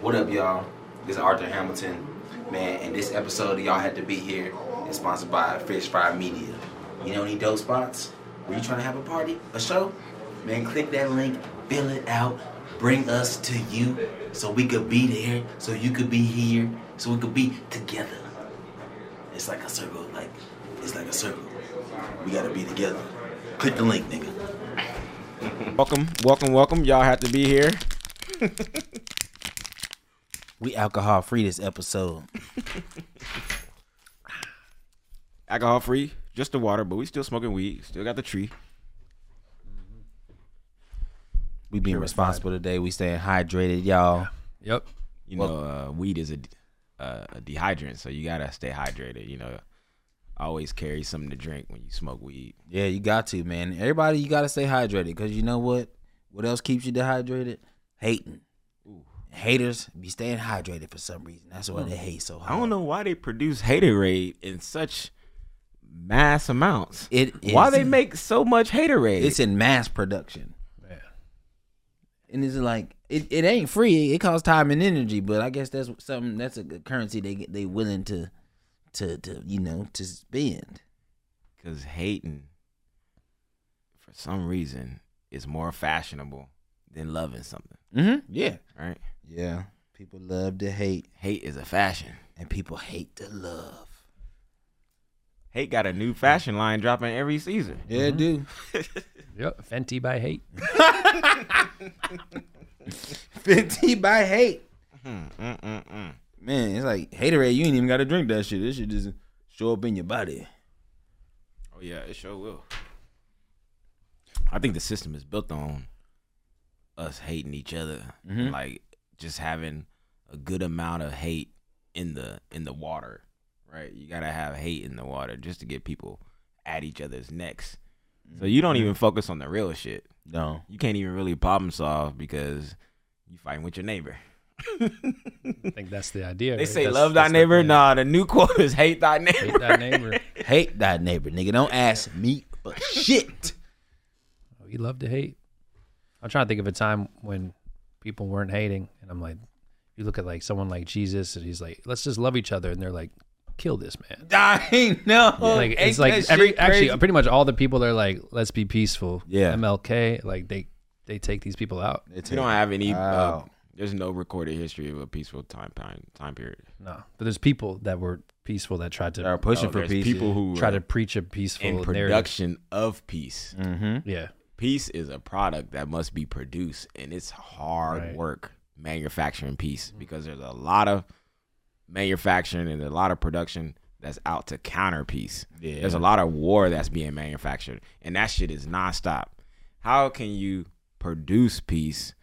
What up, y'all? This is Arthur Hamilton, man, and this episode Y'all Had to Be Here is sponsored by Fish Fry Media. You know any dope spots? Were you trying to have a party, a show? Man, click that link, fill it out, bring us to you so we could be there, so you could be here, so we could be together. It's like a circle, like, it's like a circle. We gotta be together. Click the link, nigga. Welcome, welcome, welcome. Y'all have to be here. We alcohol free this episode. Alcohol free, just the water, but we still smoking weed. Still got the tree. We being responsible today. We staying hydrated, y'all. Yep. You know, uh, weed is a, uh, a dehydrant, so you gotta stay hydrated. You know, always carry something to drink when you smoke weed. Yeah, you got to, man. Everybody, you got to stay hydrated because you know what? What else keeps you dehydrated? Hating. Haters be staying hydrated for some reason. That's why they hate so hard. I don't know why they produce haterade in such mass amounts. It why is- they make so much haterade? It's in mass production, Yeah. and it's like it, it ain't free. It costs time and energy, but I guess that's something that's a good currency they get- they willing to to to you know to spend. because hating, for some reason, is more fashionable than loving something. Mm-hmm. Yeah, Right? Yeah. People love to hate, Hate is a fashion. and people hate to love. Hate got a new fashion line dropping every season. Yeah, it do. Yep. Fenty by hate. Fenty by hate. Mm-mm-mm. Man, it's like haterade. You ain't even got to drink that shit. This shit just show up in your body. Oh yeah, it sure will. I think the system is built on us hating each other, Mhm. like just having a good amount of hate in the in the water, right? You gotta have hate in the water just to get people at each other's necks. So you don't even focus on the real shit. No. You can't even really problem solve because you fighting with your neighbor. I think that's the idea. They right? say That's- love thy that's the neighbor. Nah, the new quote is hate thy neighbor. Hate thy neighbor. Hate that neighbor, nigga. Don't ask me for shit. Oh, we love to hate. I'm trying to think of a time when people weren't hating, and I'm like, you look at like someone like Jesus, and he's like, let's just love each other, and they're like, kill this man. I know. like Ain't it's like every actually crazy? pretty much all the people that are like, let's be peaceful. Yeah. MLK, like they they take these people out. It's We don't have any. Uh, Wow. there's no recorded history of a peaceful time time, time period. No, but there's people that were peaceful that tried to They are pushing Oh, for peace. people who try to preach a peaceful in narrative. production of peace. Mm-hmm. Yeah, Peace is a product that must be produced, and it's hard Right. work manufacturing peace mm-hmm. because there's a lot of manufacturing and a lot of production that's out to counter peace. Yeah. There's a lot of war that's being manufactured, and that shit is nonstop. How can you produce peace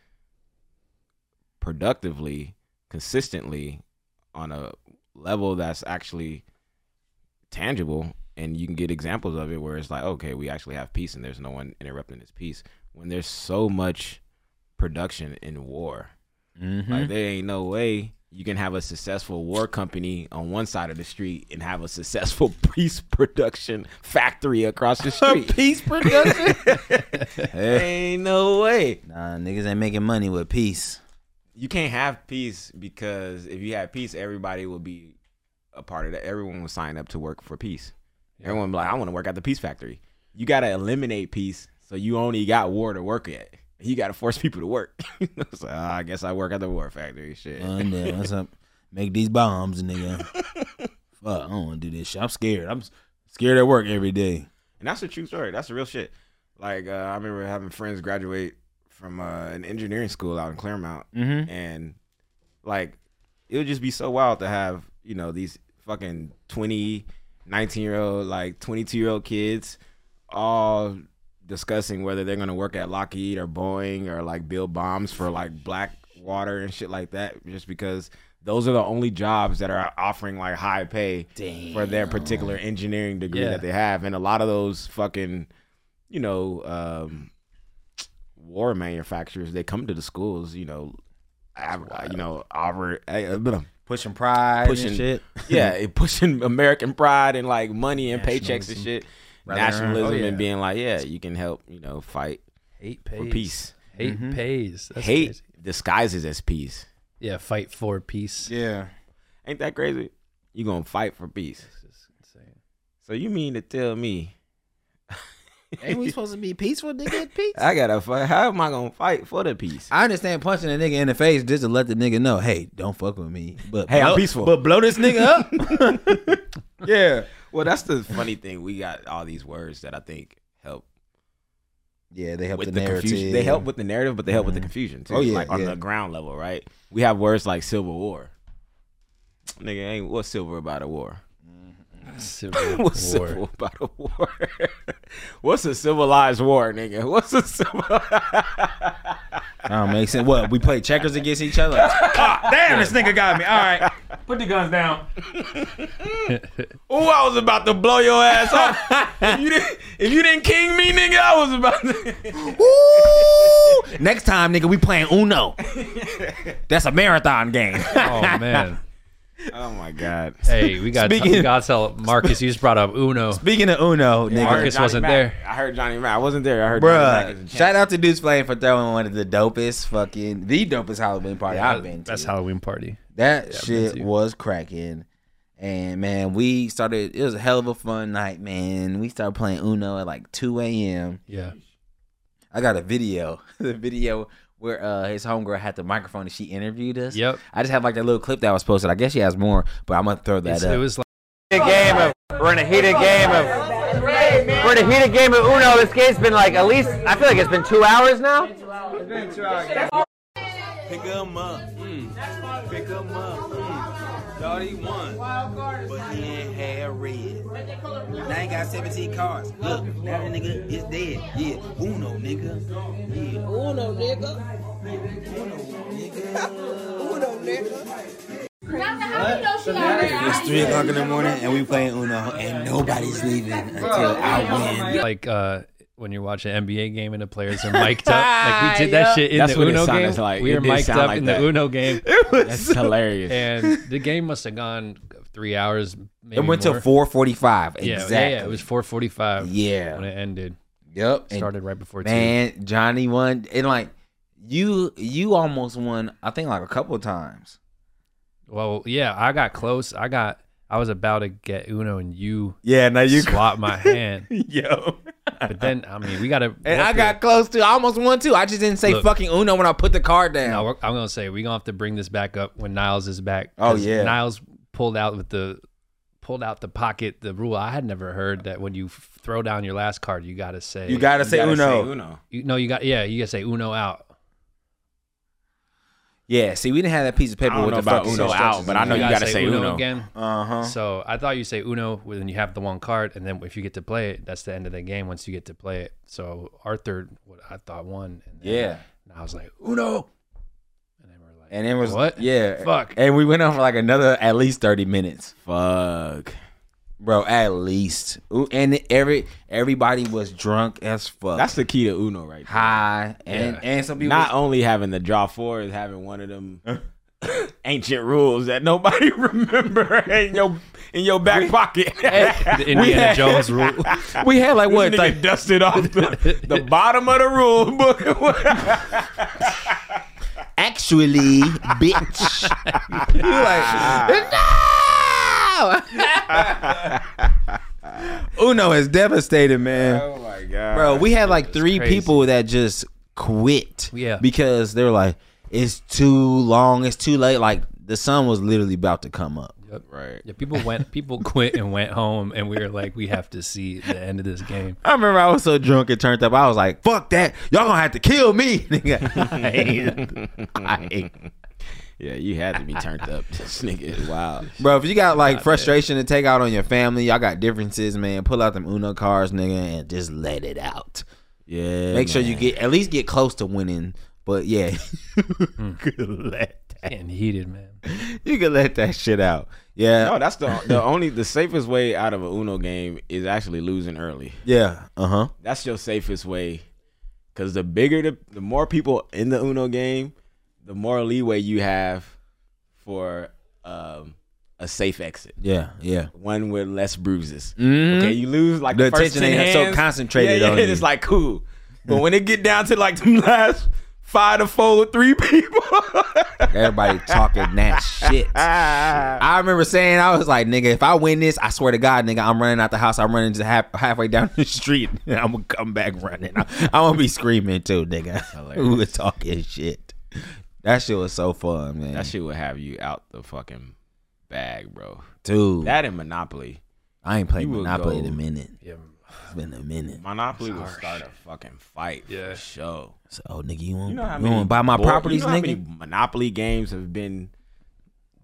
productively, consistently, on a level that's actually tangible? And you can get examples of it where it's like, okay, we actually have peace, and there's no one interrupting this peace. When there's so much production in war, Mm-hmm. like there ain't no way you can have a successful war company on one side of the street and have a successful peace production factory across the street. peace production. ain't no way. nah, niggas ain't making money with peace. You can't have peace because if you have peace, everybody will be a part of that. Everyone will sign up to work for peace. Everyone be like, I want to work at the peace factory. You got to eliminate peace, so you only got war to work at. You got to force people to work. so I guess I work at the war factory. Shit. Uh, nah, what's up? Make these bombs, nigga. Fuck, I don't want to do this shit. I'm scared. I'm scared at work every day. And that's a true story. That's the real shit. Like uh, I remember having friends graduate from uh, an engineering school out in Claremont, Mm-hmm. and like it would just be so wild to have you know these fucking 20, 19 year old, like twenty two year old kids all discussing whether they're gonna work at Lockheed or Boeing or like build bombs for like Blackwater and shit like that, just because those are the only jobs that are offering like high pay for their particular engineering degree Yeah. that they have, and a lot of those fucking, you know, um, war manufacturers they come to the schools, you know, av- you know, blah, Pushing pride Pushing- and shit. yeah, it pushing American pride and like money and paychecks and shit, Rather nationalism oh, yeah. and being like, yeah, you can help, you know, fight Hate for peace. Hate Mhm. pays. That's Hate crazy. disguises as peace. Yeah, fight for peace. Yeah. Ain't that crazy? You gonna fight for peace. It's just insane. So you mean to tell me Ain't we supposed to be peaceful, nigga? Peace. I gotta fight? How am I gonna fight for the peace? I understand punching a nigga in the face just to let the nigga know, hey, don't fuck with me. But Hey, I'm peaceful. But blow this nigga up. yeah. Well, that's the funny thing. We got all these words that I think help yeah, they help with the, the, narrative. confusion. They help with the narrative, but they help with the confusion too. Oh, yeah, like on yeah. the ground level, right? We have words like civil war. Nigga, ain't what's silver about a war? Civil What's war. civil about a war? what's a civilized war, nigga? What's a civil? That don't make sense. What? We play checkers against each other? Ah, damn, this nigga got me. All right, put the guns down. Oh, I was about to blow your ass off. if, you didn't, if you didn't king me, nigga, I was about to. Ooh, Next time, nigga, we playing Uno. That's a marathon game. Oh man. Oh my god. Hey, we got Speaking- we got to tell Marcus. You just brought up Uno. Speaking of Uno, nigga, Marcus Johnny wasn't Mac. there. I heard Johnny Mac. I wasn't there. I heard Johnny Mac is bruh, shout out to Deuce Flame for throwing one of the dopest fucking the dopest Halloween party Yeah, I've been to. That's Halloween party. That been shit was cracking. And man, we started. It was a hell of a fun night, man. We started playing Uno at like 2 a.m. Yeah. I got a video, the video where uh his homegirl had the microphone and she interviewed us. Yep. I just have like that little clip that was posted. I guess she has more, but I'm gonna throw that It's- up. it was like heated game of we're in a heated game of we're in a heated game of Uno. This game's been like at least I feel like it's been two hours now. It's been two Pick him up, mm. pick him up. Thought he won, but he ain't had red. Now ain't got 17 cards. Look, now the nigga is dead. Yeah, Uno, nigga. Yeah, Uno, nigga. Uno, nigga. Uno, nigga. It's 3 o'clock in the morning and we playing Uno and nobody's leaving until I win. like uh when you're watching an NBA game and the players are mic'd up. Like we did that shit in That's the what it Uno sounded game. like. We It were did mic'd sound up like in that. the Uno game. It That's hilarious. and the game must have gone three hours. Maybe it went more. till 4:45. Yeah, exactly. yeah, yeah, it was 4:45 Yeah. when it ended. Yep. And Started right before two. man, Johnny won, and like you, you almost won. I think like a couple of times. Well, yeah, I got close. I got. I was about to get Uno, and you Yeah. Now you, swapped my hand. yo. But then, I mean, we got to. And I got close too. I almost won too. I just didn't say Look. fucking Uno when I put the card down. No, we're- I'm gonna say we're gonna have to bring this back up when Niles is back. Oh, 'Cause yeah. Niles pulled out with the pulled out the pocket the rule. I had never heard that when you f- throw down your last card, you gotta say you gotta You say gotta Uno. say Uno. You, no, you got yeah, you gotta say Uno out. Yeah. See, we didn't have that piece of paper with the about Uno out, but I know you gotta say Uno. again. Uh huh. So I thought you say Uno when you have the one card, and then if you get to play it, that's the end of the game. Once you get to play it, so Arthur, what I thought won. And then Yeah. And I was like Uno, and then we're like, And it was What? Yeah. Fuck. And we went on for like another at least thirty minutes, Fuck. Bro. At least. And every everybody was drunk as fuck. That's the key to Uno right there. high, and Yeah. and some people Not only having the draw four is having one of them ancient rules that nobody remember in your in your back pocket. the Indiana Jones rule. we had like what like dusted off the, the bottom of the rule book. actually, bitch. you like no. Uno is devastated, man. oh my god, Bro, we had like three crazy. people that just quit. Yeah. Because they were like, it's too long, it's too late. Like the sun was literally about to come up. right. Yeah, people went, people quit and went home, and we were like, we have to see the end of this game. I remember I was so drunk and turned up. I was like, fuck that. Y'all gonna have to kill me. I hate- I hate- Yeah, you had to be turned up. This nigga is wild. Bro, if you got like frustration to take out on your family, y'all got differences, man. Pull out them Uno cards, nigga, and just let it out. Yeah, Make sure you get at least get close to winning. But yeah, you could let that, Getting heated, man. you could let that shit out. Yeah, No, that's the the only the safest way out of a Uno game is actually losing early. yeah, uh huh. That's your safest way, because the bigger the the more people in the Uno game, the more leeway you have for um, a safe exit. Yeah, yeah. One with less bruises. Mhm. Okay, you lose like The the, attention ain't so concentrated yeah, on yeah, you. It's like cool, but when it get down to like the last five to four with three people. Everybody talking that shit. I remember saying, I was like, nigga, if I win this, I swear to God, nigga, I'm running out the house. I'm running just half, halfway down the street. And I'm gonna come back running. I'm, I'm gonna be screaming too, nigga. Who was talking shit? That shit was so fun, man. that shit would have you out the fucking bag, bro. Dude, That and Monopoly. I ain't played you would Monopoly in a minute. Yeah. It's been a minute. Monopoly would start a fucking fight. Yeah. for sure. So, oh, nigga, you want, You you know how want to buy my board- properties, you know how nigga? many Monopoly games have been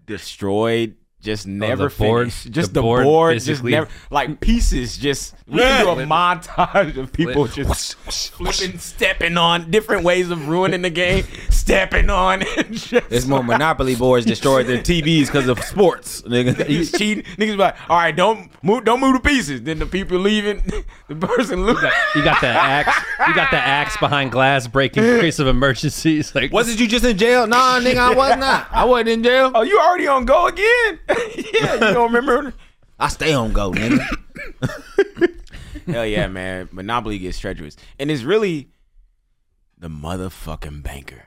destroyed, just oh, never Oh, board- finished. Just the board board, just never like pieces. Just we can do a montage of people Flip. just flipping, stepping on different ways of ruining the game, stepping on. It's more Monopoly boards destroyed their TVs because of sports, nigga. Niggas cheating. Niggas be like, all right, don't move, don't move the pieces. Then the people leaving, the person losing. You got the axe. You got the axe behind glass breaking in case of emergencies. Like Wasn't you just in jail? Nah, nigga, I was not. I wasn't in jail. Oh, you already on go again? yeah, you don't remember? I stay on go, nigga. Hell yeah, man. Monopoly gets treacherous. And it's really the motherfucking banker.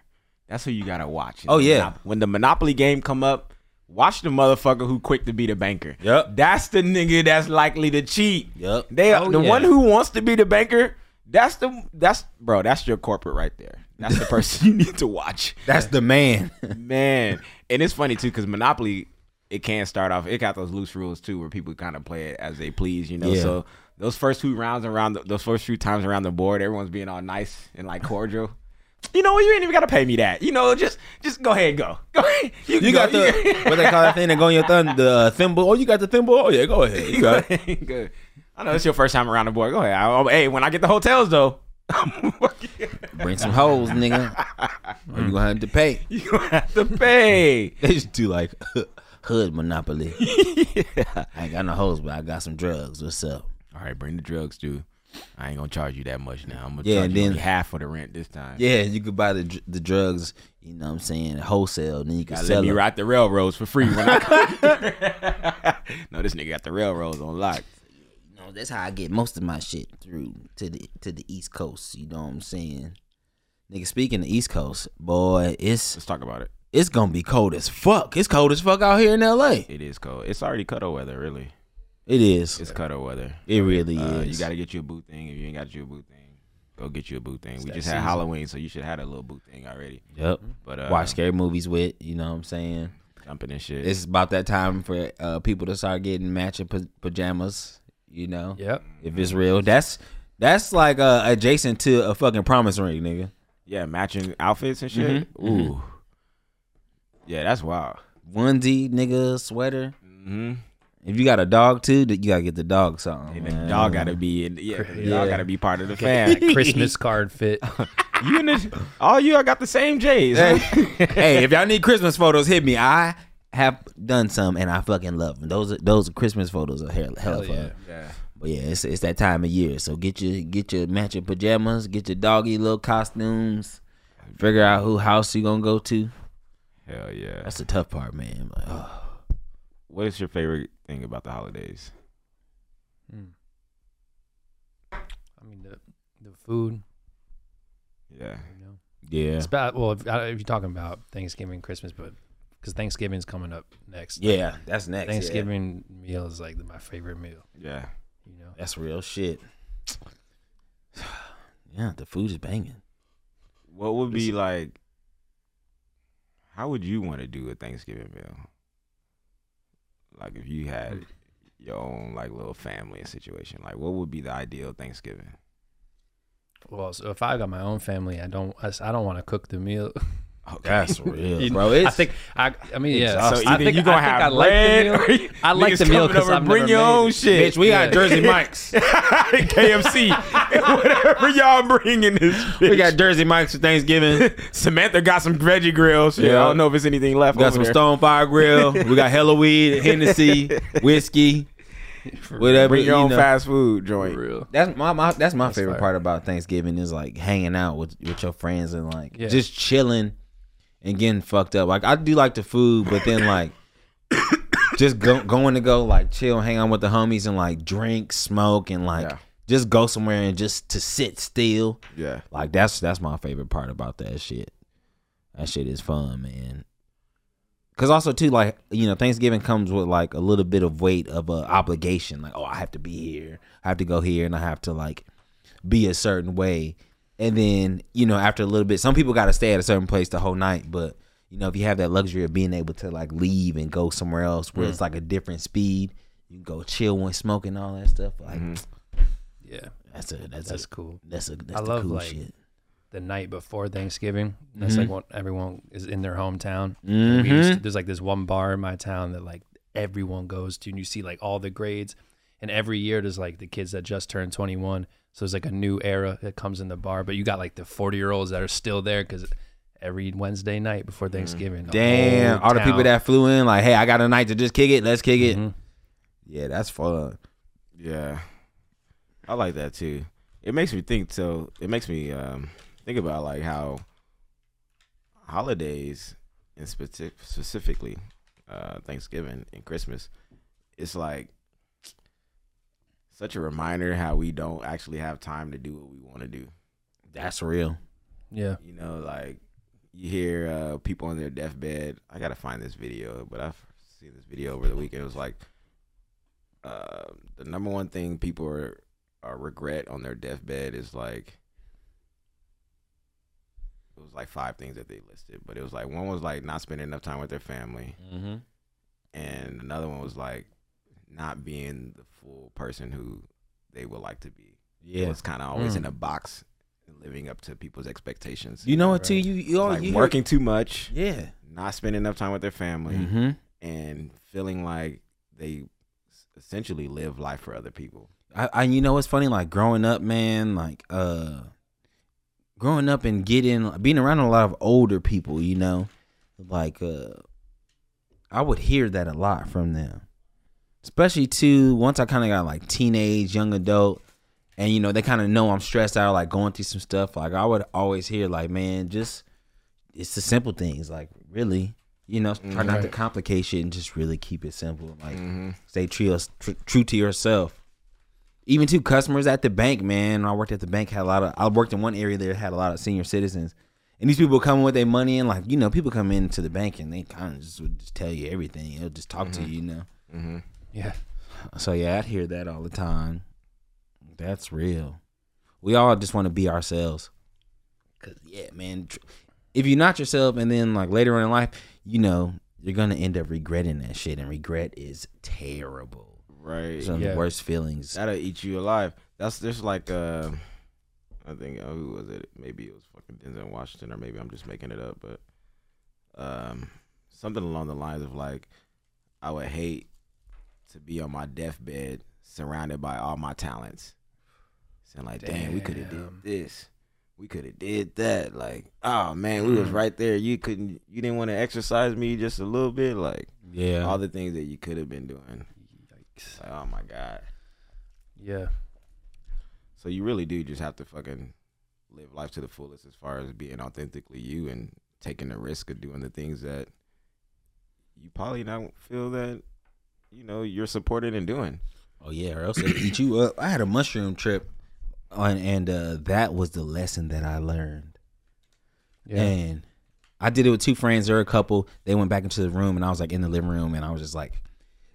That's who you gotta watch. Oh, yeah. Monop- When the Monopoly game come up, watch the motherfucker who quick to be the banker. Yep. That's the nigga that's likely to cheat. Yep. They Oh, the yeah. one who wants to be the banker, that's the that's bro, that's your corporate right there. That's the person you need to watch. That's the man. Man. And it's funny too, because Monopoly, it can start off, it got those loose rules too, where people kind of play it as they please, you know. Yeah. So those first few rounds around the, those first few times around the board, everyone's being all nice and like cordial. You know what? You ain't even gotta pay me that. You know, just just go ahead and go. Go ahead. You got go. the what they call that thing that go on your thumb, the uh, thimble. Oh, you got the thimble. Oh yeah, go ahead. You got it. Good. I know it's your first time around the board. Go ahead. I, oh, hey, when I get the hotels though, Bring some hoes, nigga. Or you gonna have to pay. you gonna have to pay. They just do like hood monopoly. I ain't got no hoes, but I got some drugs. What's up? All right, bring the drugs, dude. I ain't gonna charge you that much now. I'm gonna Yeah, charge and you then- only half of the rent this time. Yeah, you could buy the the drugs. You know what I'm saying? Wholesale. Then you can sell let me them. ride the railroads for free. When I no, this nigga got the railroads on lock. You know, that's how I get most of my shit through to the to the East Coast. You know what I'm saying? Nigga, speaking of East Coast, boy, it's Let's talk about it. It's gonna be cold as fuck. It's cold as fuck out here in LA. It is cold. It's already cuto weather, really. It is. It's cuto weather. It really Uh, is. you got to get you a boot thing. If you ain't got you a boot thing, go get you a boot thing. we just season. had Halloween, so you should have had a little boot thing already. Yep. But uh, Watch scary movies with. You know what I'm saying? jumping and shit. It's about that time for uh, people to start getting matching pa- pajamas. You know, Yep. if it's real, that's that's like uh, adjacent to a fucking promise ring, nigga. yeah, matching outfits and shit. Mm-hmm. Ooh. Yeah, that's wild. Onesie, nigga, sweater. hmm If you got a dog too, you gotta get the dog something. And the man. dog got to be in. Yeah, the Yeah. dog got to be part of the fam. Christmas card fit. you and this, all you, I got the same J's. Hey, hey, if y'all need Christmas photos, hit me. I have done some, and I fucking love them. Those are, those Christmas photos are hell, hell Hell of fun. yeah. yeah. But yeah, it's it's that time of year. So get your get your matching pajamas, get your doggy little costumes. Figure out who house you gonna go to. Hell yeah. That's the tough part, man. Like, oh. What is your favorite thing about the holidays? Hmm. I mean the the food. Yeah. You know, Yeah, it's about well if, if you're talking about Thanksgiving, Christmas, but because Thanksgiving's coming up next. yeah, that's next. yeah. Thanksgiving meal is like my favorite meal. Yeah. You know, that's real shit. Yeah, the food is banging. What would be like? How would you want to do a Thanksgiving meal? Like if you had mm. your own like little family situation, like what would be the ideal Thanksgiving? well, so if I got my own family, I don't I don't want to cook the meal. That's real, You- bro. I think I I mean yeah. So I think, you gonna I have I like bread, the meal. you- I like niggas the meal because I've bring never your made own it. shit. bitch, we got Jersey Mike's. KFC, whatever y'all bring in this. Bitch. we got Jersey Mike's for Thanksgiving. Samantha got some veggie grills. Yeah, Yeah. I don't know if it's anything left. We got over some there. Stone Fire Grill. We got hella weed, Hennessy, whiskey, whatever. Bring your you own know. fast food joint. real. That's my, my that's my favorite fire. part about Thanksgiving is like hanging out with with your friends and like Yeah. just chilling and getting fucked up. Like I do like the food, but then like just go, going to go like chill, hang out with the homies and like drink, smoke, and like Yeah. just go somewhere and just to sit still. Yeah. Like that's that's my favorite part about that shit. That shit is fun, man. Cause also too, like you know, Thanksgiving comes with like a little bit of weight of a obligation. Like, oh, I have to be here, I have to go here, and I have to like be a certain way. And then you know, after a little bit, some people got to stay at a certain place the whole night. But you know, if you have that luxury of being able to like leave and go somewhere else where it's like a different speed, you can go chill when smoking all that stuff. Like Yeah, that's a that's, that's a cool. that's a that's I the love, cool like, shit. The night before Thanksgiving, that's Mhm. like when everyone is in their hometown. And we Mhm. used to- there's like this one bar in my town that like everyone goes to, and you see like all the grades. And every year there's like the kids that just turned 21, so it's like a new era that comes in the bar. But you got like the 40 year olds that are still there because every Wednesday night before Thanksgiving, the Damn, all the people that flew in, like, hey, I got a night to just kick it. Let's kick it. Mhm. Yeah, that's fun. Yeah. I like that too. It makes me think so it makes me um think about like how holidays and specific, specifically uh Thanksgiving and Christmas it's like such a reminder how we don't actually have time to do what we want to do. That's real. yeah, You know, like you hear uh, people on their deathbed. I gotta find this video, but I've seen this video over the weekend. It was like uh, the number one thing people are, are regret on their deathbed is like it was like five things that they listed, but it was like one was like not spending enough time with their family, Mm-hmm. and another one was like not being the full person who they would like to be. Yeah. it's kind of always Mm. in a box, living up to people's expectations. You know what, too? You, you, like you working too much, Yeah. not spending enough time with their family, Mm-hmm. and feeling like they essentially live life for other people. I, I, you know what's funny? Like growing up, man, like, uh, growing up and getting, being around a lot of older people, you know, like, uh, I would hear that a lot from them. Especially too, once I kind of got like teenage, young adult, and you know, they kind of know I'm stressed out, like going through some stuff. Like, I would always hear, like, man, just, it's the simple things. Like, really, you know, try not to Right. complicate shit and just really keep it simple. Like, Mm-hmm. stay true, tr- true to yourself. Even to customers at the bank, man. When I worked at the bank, had a lot of. I worked in one area that had a lot of senior citizens, and these people coming with their money and like you know, people come into the bank and they kind of just would just tell you everything. They'll just talk to you, you know. Yeah. So yeah, I'd hear that all the time. That's real. We all just want to be ourselves. Cause yeah, man. tr- If you're not yourself, and then like later on in life, you know, you're gonna end up regretting that shit, and regret is terrible. Right. It's one of Yeah. the worst feelings. That'll eat you alive. That's just like uh, I think uh, who was it? Maybe it was fucking Denzel Washington, or maybe I'm just making it up. But um, something along the lines of like, I would hate to be on my deathbed surrounded by all my talents. Saying like, damn, we could have Damn. did this. We could have did that. Like, oh man, we was hmm. right there. You couldn't. You didn't want to exercise me just a little bit. Like Yeah. all the things that you could have been doing. Yikes. Like, oh my god. Yeah. So you really do just have to fucking live life to the fullest as far as being authentically you and taking the risk of doing the things that you probably don't feel that you know you're supported in doing. Oh yeah, or else it'll eat you up. I had a mushroom trip, on, and uh, that was the lesson that I learned. Yeah. And I did it with two friends. They're a couple. They went back into the room, and I was like in the living room, and I was just like,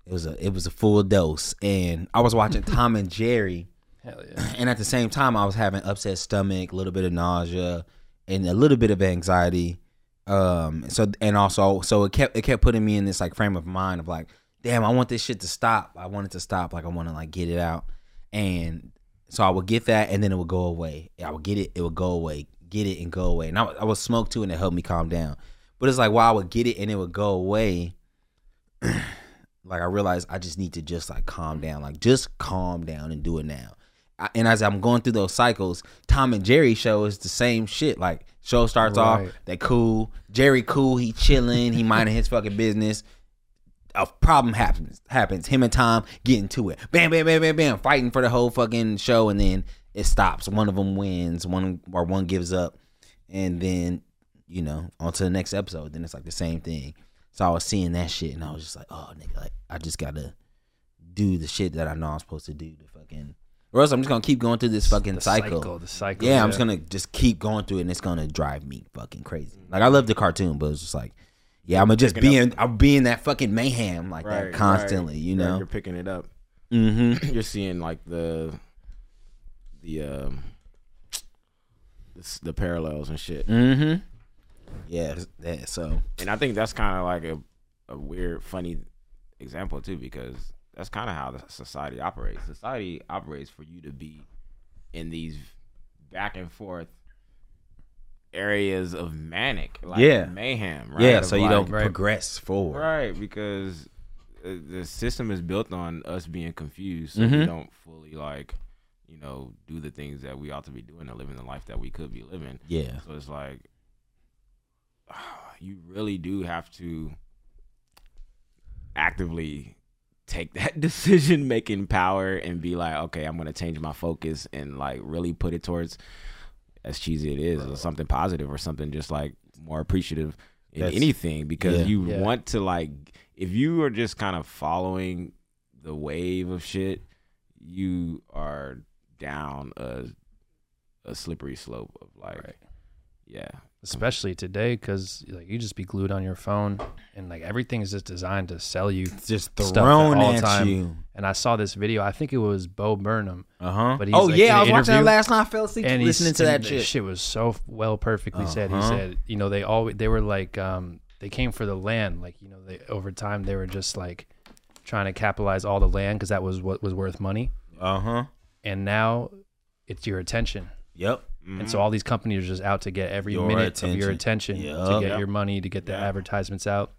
it was a it was a full dose. And I was watching Tom and Jerry, Hell yeah. and at the same time, I was having upset stomach, a little bit of nausea, and a little bit of anxiety. Um, so and also, so it kept it kept putting me in this like frame of mind of like, damn, I want this shit to stop. I want it to stop. Like I want to like get it out, and so I would get that, and then it would go away. I would get it, it would go away. Get it and go away. And I, would- I would smoke too, and it helped me calm down. But it's like while I would get it and it would go away, like I realized I just need to just like calm down, like just calm down and do it now. I, and as I'm going through those cycles, Tom and Jerry show is the same shit. Like show starts off, they cool, Jerry cool, he chilling, he minding his fucking business. A problem happens, happens. Him and Tom get into it. Bam, bam, bam, bam, bam, fighting for the whole fucking show, and then it stops. One of them wins, one or one gives up, and then you know on to the next episode. Then it's like the same thing. So I was seeing that shit, and I was just like, oh nigga, like I just gotta do the shit that I know I'm supposed to do to fucking or else I'm just gonna keep going through this fucking the cycle. cycle, the cycle, Yeah, I'm just gonna just keep going through it, and it's gonna drive me fucking crazy. Like I love the cartoon, but it's just like, yeah, I'm gonna just be in, I'm being that fucking mayhem like that constantly. right. You Right, know. you're picking it up. Mm-hmm. You're seeing like the the um the, the parallels and shit. Mm-hmm. Yeah. Yeah. So. And I think that's kind of like a, a weird, funny example too, because that's kind of how the society operates. Society operates for you to be in these back and forth areas of manic, like Yeah. mayhem, right? Yeah. Of So you like- don't Right. progress forward. right? Because uh, the system is built on us being confused, so we Mhm. don't fully like, you know, do the things that we ought to be doing to living the life that we could be living. Yeah. So it's like you really do have to actively take that decision making power and be like, okay, I'm gonna change my focus and like really put it towards as cheesy it is, or something positive or something just like more appreciative in That's- anything because yeah. you Yeah. want to like if you are just kind of following the wave of shit, you are down a a slippery slope of like Right. yeah especially today because like you just be glued on your phone and like everything is just designed to sell you It's just stuff thrown all the at time. you. and i saw this video i think it was bo burnham Uh huh. But he's, Oh like, in yeah, I was watching that last night. I fell asleep and he's- listening to that shit. the shit. was so well perfectly said he Uh-huh. said you know they always they were like um they came for the land like you know they over time they were just like trying to capitalize all the land because that was what was worth money Uh huh. and now it's your attention Yep. And so all these companies are just out to get every Your minute of your attention attention. to get Yep. your money to get the Yeah. advertisements out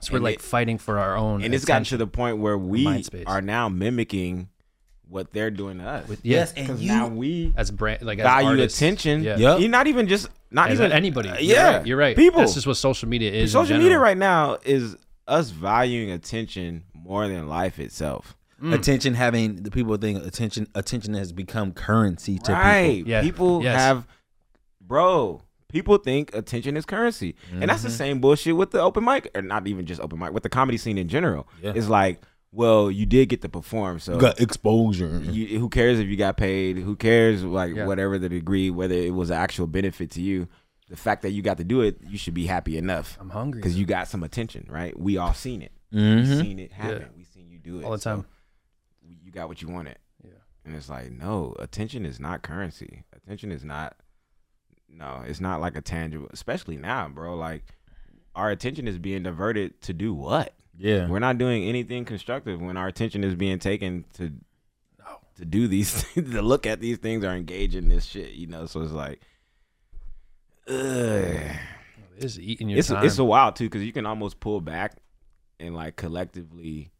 so And we're like it- fighting for our own and it's gotten to the point where we are now mimicking what they're doing to us. With- yeah, Yes, and you. now we as brand like as value artists, attention. yeah Yup. You're not even just not as even anybody uh, You're yeah, right. you're right People. that's just what social media is social media right now is us valuing attention more than life itself. Attention having the people think attention attention has become currency to right. people. Yeah. People Yes. have, bro. People think attention is currency, and that's the same bullshit with the open mic, or not even just open mic, with the comedy scene in general. Yeah. It's like, well, you did get to perform, so Got exposure. you, who cares if you got paid? Who cares, like Yeah. whatever the degree, whether it was an actual benefit to you? The fact that you got to do it, you should be happy enough i'm hungry because you got some attention, right? We all seen it. We Mhm. seen it happen. Yeah. We seen you do it all the time you got what you wanted. Yeah. And it's like, no, attention is not currency. Attention is not no, it's not like a tangible especially now, bro. Like our attention is being diverted to do what? Yeah. We're not doing anything constructive when our attention is being taken to to do these things, to look at these things or engage in this shit, you know. So it's like ugh. it's eating your It's time it's a wild too because you can almost pull back and like collectively,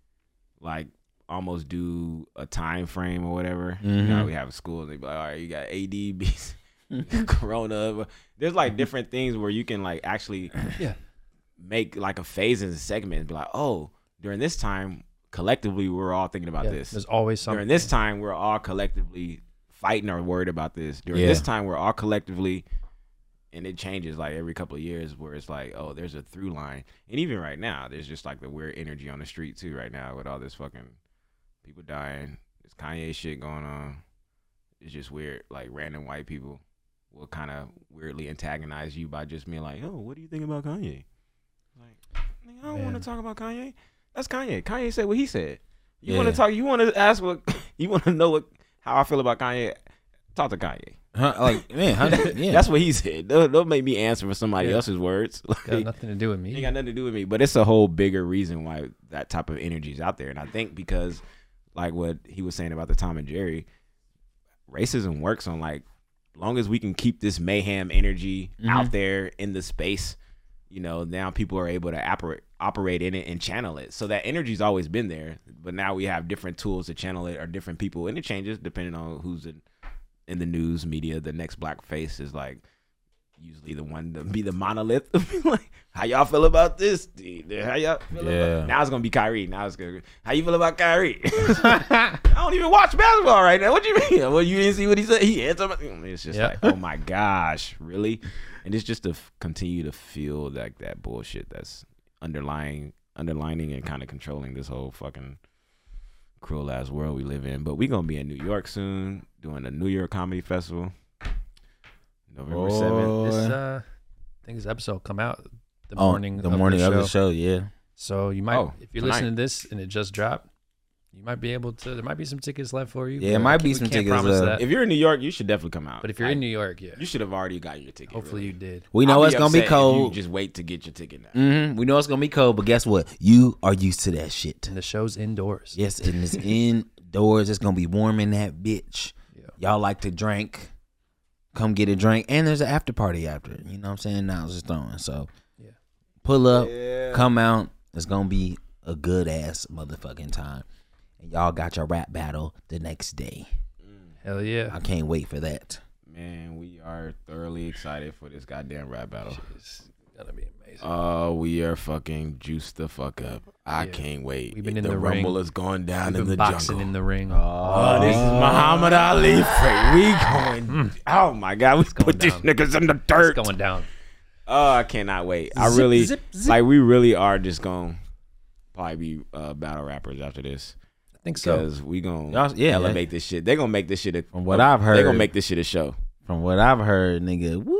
like almost do a time frame or whatever. You know, Mhm. we have a school and they be like, all right, you got AD, Corona. There's like different things where you can like actually Yeah. make like a phase in a segment and be like, oh, during this time, collectively, we're all thinking about Yeah, this. there's always something During this time, we're all collectively fighting or worried about this. During Yeah. this time, we're all collectively, and it changes like every couple of years where it's like, oh, there's a through line. And even right now, there's just like the weird energy on the street too right now with all this fucking people dying. This Kanye shit going on. It's just weird. Like random white people will kind of weirdly antagonize you by just being like, oh, what do you think about Kanye? Like, I don't want to talk about Kanye. That's Kanye. Kanye said what he said. You Yeah. want to talk? You want to ask what? You want to know what? How I feel about Kanye? Talk to Kanye. Huh, like man, yeah. That's what he said. Don't, don't make me answer for somebody Yeah. else's words. got nothing to do with me ain't got nothing to do with me. But it's a whole bigger reason why that type of energy is out there. And I think because, like what he was saying about the Tom and Jerry, racism works on like, long as we can keep this mayhem energy mm-hmm. out there in the space, you know, now people are able to operate operate in it and channel it. So that energy's always been there, but now we have different tools to channel it or different people, and it changes depending on who's in in the news media. The next black face is like usually the one to be the monolith. like, how y'all feel about this? Dude? How y'all feel Yeah. about Now it's gonna be Kyrie. Now it's gonna. How you feel about Kyrie? I don't even watch basketball right now. What do you mean? Well, you didn't see what he said. He answered. my- It's just Yeah. like, oh my gosh, really? And it's just to f- continue to feel like that bullshit that's underlying, underlining, and kind of controlling this whole fucking cruel ass world we live in. But we gonna be in New York soon, doing a New York Comedy Festival, November seventh. Boy. This, uh, I think this episode will come out the Oh, morning. the of morning the of the show. Yeah. So you might, Oh, if you're tonight. listening to this and it just dropped, you might be able to. There might be some tickets left for you. Yeah, it but might I be can't- we some can't tickets promise left. that. If you're in New York, you should definitely come out. But if you're Like, in New York, yeah, you should have already got your ticket. hopefully really. you did. We know I'll it's gonna be cold. You just wait to get your ticket now. hmm We know it's gonna be cold, but guess what? You are used to that shit. And the show's indoors. Yes, and it's indoors. It's gonna be warm in that bitch. Yeah. Y'all like to drink. Come get a drink, and there's an after party after. it. You know what I'm saying? Now it's just throwing. So, Yeah. pull up, come out. It's gonna be a good ass motherfucking time. And y'all got your rap battle the next day. Mm. Hell yeah. I can't wait for that. Man, we are thoroughly excited for this goddamn rap battle. It's gonna be amazing. Oh, we are fucking juiced the fuck up. I Yeah. can't wait. We've been in the, the rumble ring. is going down We've in the boxing jungle. in the ring. Oh, this is Muhammad Ali. We going. Oh my god, we put these niggas in the it's dirt. going down. Oh, I cannot wait. I Zip, really zip, zip. like. We really are just going probably be uh, battle rappers after this I think so. because we gonna Y'all- yeah, elevate this shit. They gonna make this shit. A, From what I've heard, they gonna make this shit a show. from what I've heard, nigga. Woo!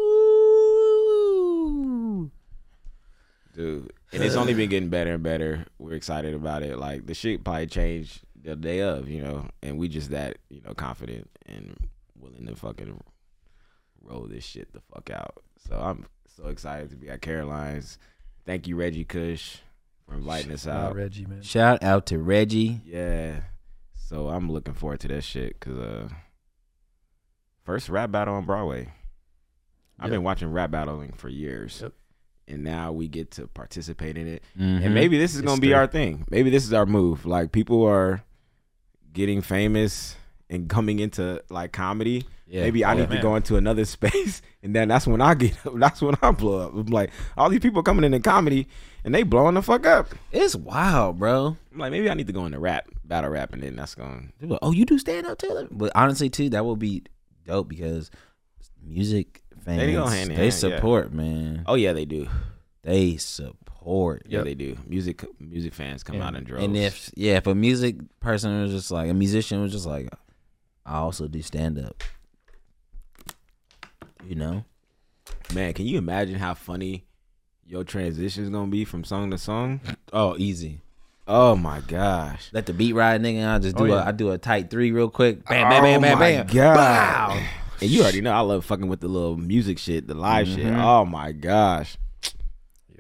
Dude. And it's only been getting better and better. We're excited about it. Like the shit probably changed the day of, you know, and we just that, you know, confident and willing to fucking roll this shit the fuck out. So I'm so excited to be at Caroline's. Thank you, Reggie Kush, for inviting us Uh, out. Reggie, man. Shout out to Reggie. Yeah. So I'm looking forward to that shit because uh, first rap battle on Broadway. I've Yep. been watching rap battling for years. Yep. And now we get to participate in it. Mhm. And maybe this is gonna be our thing. Maybe this is our move. Like people are getting famous and coming into like comedy. Yeah. Maybe I Oh, need to go into another space, and then that's when I get. That's when I blow up. I'm like, all these people coming into comedy, and they blowing the fuck up. it's wild, bro. I'm like, maybe I need to go into rap, battle rap, and then that's going. People oh, you do stand up too? But honestly, too, that would be dope because music fans They they, go hand in hand, yeah. support, man. Oh yeah, they do. They support. Yeah, they do. Music, music fans come out in droves. And if yeah, if a music person was just like a musician was just like, I also do stand up. You know, man, can you imagine how funny your transition is gonna be from song to song? oh easy. Oh my gosh. Let the beat ride, nigga. I just oh, do Oh, yeah. I do a tight three real quick. Bam, bam, bam, oh bam, my bam. god! Wow. And you already know I love fucking with the little music shit, the live shit. Mhm. Oh my gosh!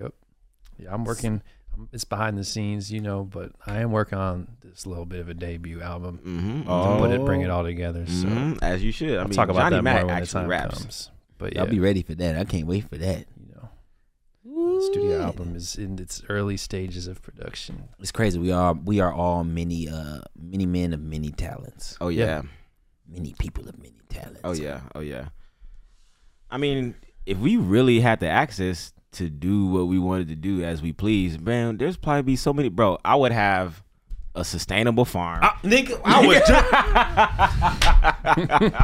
Yep. Yeah, I'm working. It's behind the scenes, you know, but I am working on this little bit of a debut album Mm-hmm. to put it, bring it all together. So Mhm. As you should. I I'll mean, talk about Johnny that Mac more when the time raps. comes. But yeah, I'll be ready for that. I can't wait for that. you know, the studio album is in its early stages of production. It's crazy. We are we are all many uh many men of many talents. Oh yeah. Many people of many talents. Oh yeah. Oh yeah. I mean, if we really had the access to do what we wanted to do as we please, man, there's probably be so many. Bro, I would have a sustainable farm. nigga, I